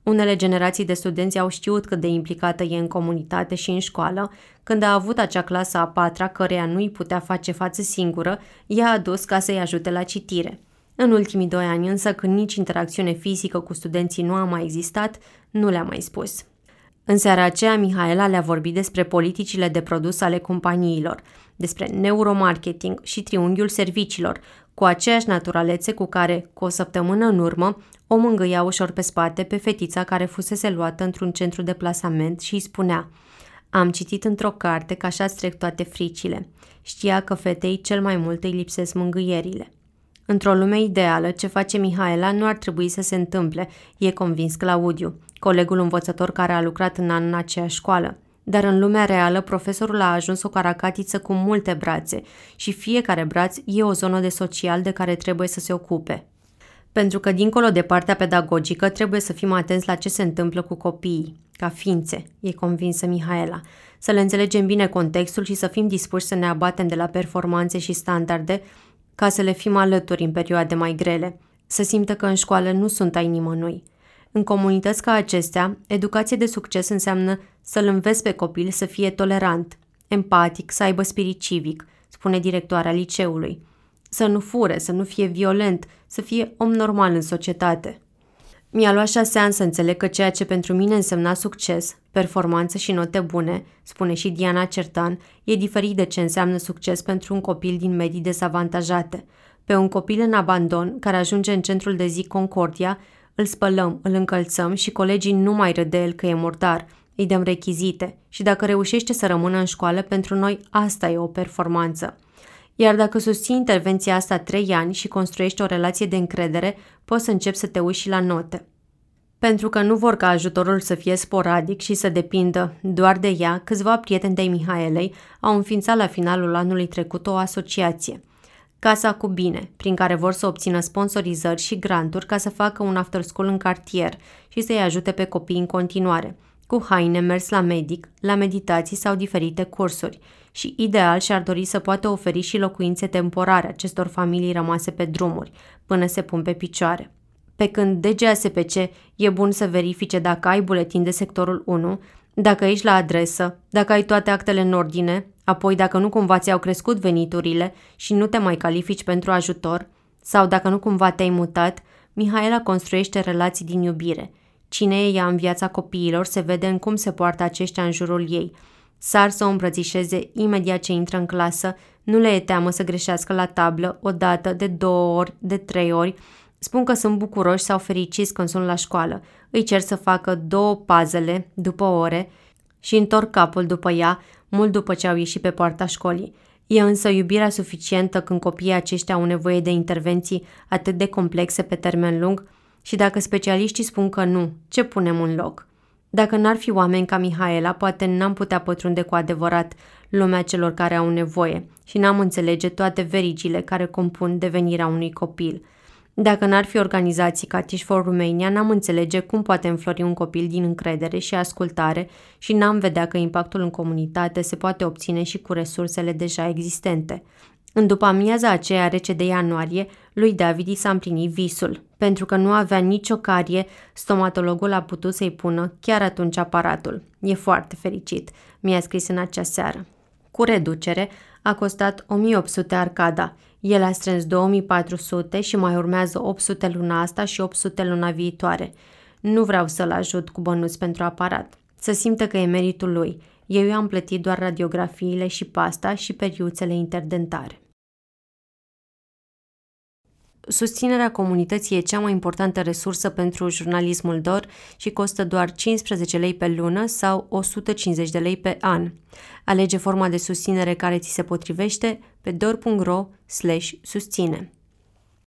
A: Unele generații de studenți au știut cât de implicată e în comunitate și în școală. Când a avut acea clasă a patra, căreia nu îi putea face față singură, i-a adus ca să-i ajute la citire. În ultimii doi ani însă, când nici interacțiune fizică cu studenții nu a mai existat, nu le-a mai spus. În seara aceea, Mihaela le-a vorbit despre politicile de produs ale companiilor, despre neuromarketing și triunghiul serviciilor, cu aceeași naturalețe cu care, cu o săptămână în urmă, o mângâia ușor pe spate pe fetița care fusese luată într-un centru de plasament și îi spunea Am citit într-o carte că așa-ți trec toate fricile. Știa că fetei cel mai mult îi lipsesc mângâierile. Într-o lume ideală, ce face Mihaela nu ar trebui să se întâmple, e convins Claudiu, colegul învățător care a lucrat în an în aceeași școală. Dar în lumea reală, profesorul a ajuns o caracatiță cu multe brațe și fiecare braț e o zonă de social de care trebuie să se ocupe. Pentru că, dincolo de partea pedagogică, trebuie să fim atenți la ce se întâmplă cu copiii, ca ființe, e convinsă Mihaela, să le înțelegem bine contextul și să fim dispuși să ne abatem de la performanțe și standarde ca să le fim alături în perioade mai grele, să simtă că în școală nu sunt ai nimănui. În comunități ca acestea, educație de succes înseamnă să-l înveți pe copil să fie tolerant, empatic, să aibă spirit civic, spune directoarea liceului. Să nu fure, să nu fie violent, să fie om normal în societate. Mi-a luat șase ani să înțeleg că ceea ce pentru mine însemna succes, performanță și note bune, spune și Diana Certan, e diferit de ce înseamnă succes pentru un copil din medii dezavantajate. Pe un copil în abandon, care ajunge în centrul de zi Concordia, îl spălăm, îl încălțăm și colegii nu mai râd de el că e murdar. Îi dăm rechizite și dacă reușește să rămână în școală, pentru noi asta e o performanță. Iar dacă susții intervenția asta trei ani și construiești o relație de încredere, poți să începi să te uiți și la note. Pentru că nu vor ca ajutorul să fie sporadic și să depindă doar de ea, câțiva prieteni de Mihaelei au înființat la finalul anului trecut o asociație. Casa cu Bine, prin care vor să obțină sponsorizări și granturi ca să facă un after school în cartier și să-i ajute pe copii în continuare, cu haine mers la medic, la meditații sau diferite cursuri – și ideal și-ar dori să poată oferi și locuințe temporare acestor familii rămase pe drumuri, până se pun pe picioare. Pe când DGASPC e bun să verifice dacă ai buletin de sectorul 1, dacă ești la adresă, dacă ai toate actele în ordine, apoi dacă nu cumva ți-au crescut veniturile și nu te mai califici pentru ajutor, sau dacă nu cumva te-ai mutat, Mihaela construiește relații din iubire. Cine e ea în viața copiilor se vede în cum se poartă aceștia în jurul ei – Sar să o îmbrățișeze imediat ce intră în clasă, nu le e teamă să greșească la tablă, o dată, de două ori, de trei ori. Spun că sunt bucuroși sau fericiți când sunt la școală. Îi cer să facă două pazele după ore și întorc capul după ea, mult după ce au ieșit pe poarta școlii. E însă iubirea suficientă când copiii aceștia au nevoie de intervenții atât de complexe pe termen lung? Și dacă specialiștii spun că nu, ce punem în loc? Dacă n-ar fi oameni ca Mihaela, poate n-am putea pătrunde cu adevărat lumea celor care au nevoie și n-am înțelege toate verigile care compun devenirea unui copil. Dacă n-ar fi organizații ca Tish for Romania, n-am înțelege cum poate înflori un copil din încredere și ascultare și n-am vedea că impactul în comunitate se poate obține și cu resursele deja existente. În după amiaza aceea rece de ianuarie, lui David i s-a împlinit visul. Pentru că nu avea nicio carie, stomatologul a putut să-i pună chiar atunci aparatul. E foarte fericit, mi-a scris în acea seară. Cu reducere, a costat 1800 arcada. El a strâns 2400 și mai urmează 800 luna asta și 800 luna viitoare. Nu vreau să-l ajut cu bănuți pentru aparat. Să simtă că e meritul lui. Eu i-am plătit doar radiografiile și pasta și periuțele interdentare. Susținerea comunității e cea mai importantă resursă pentru jurnalismul DOR și costă doar 15 lei pe lună sau 150 de lei pe an. Alege forma de susținere care ți se potrivește pe dor.ro susține.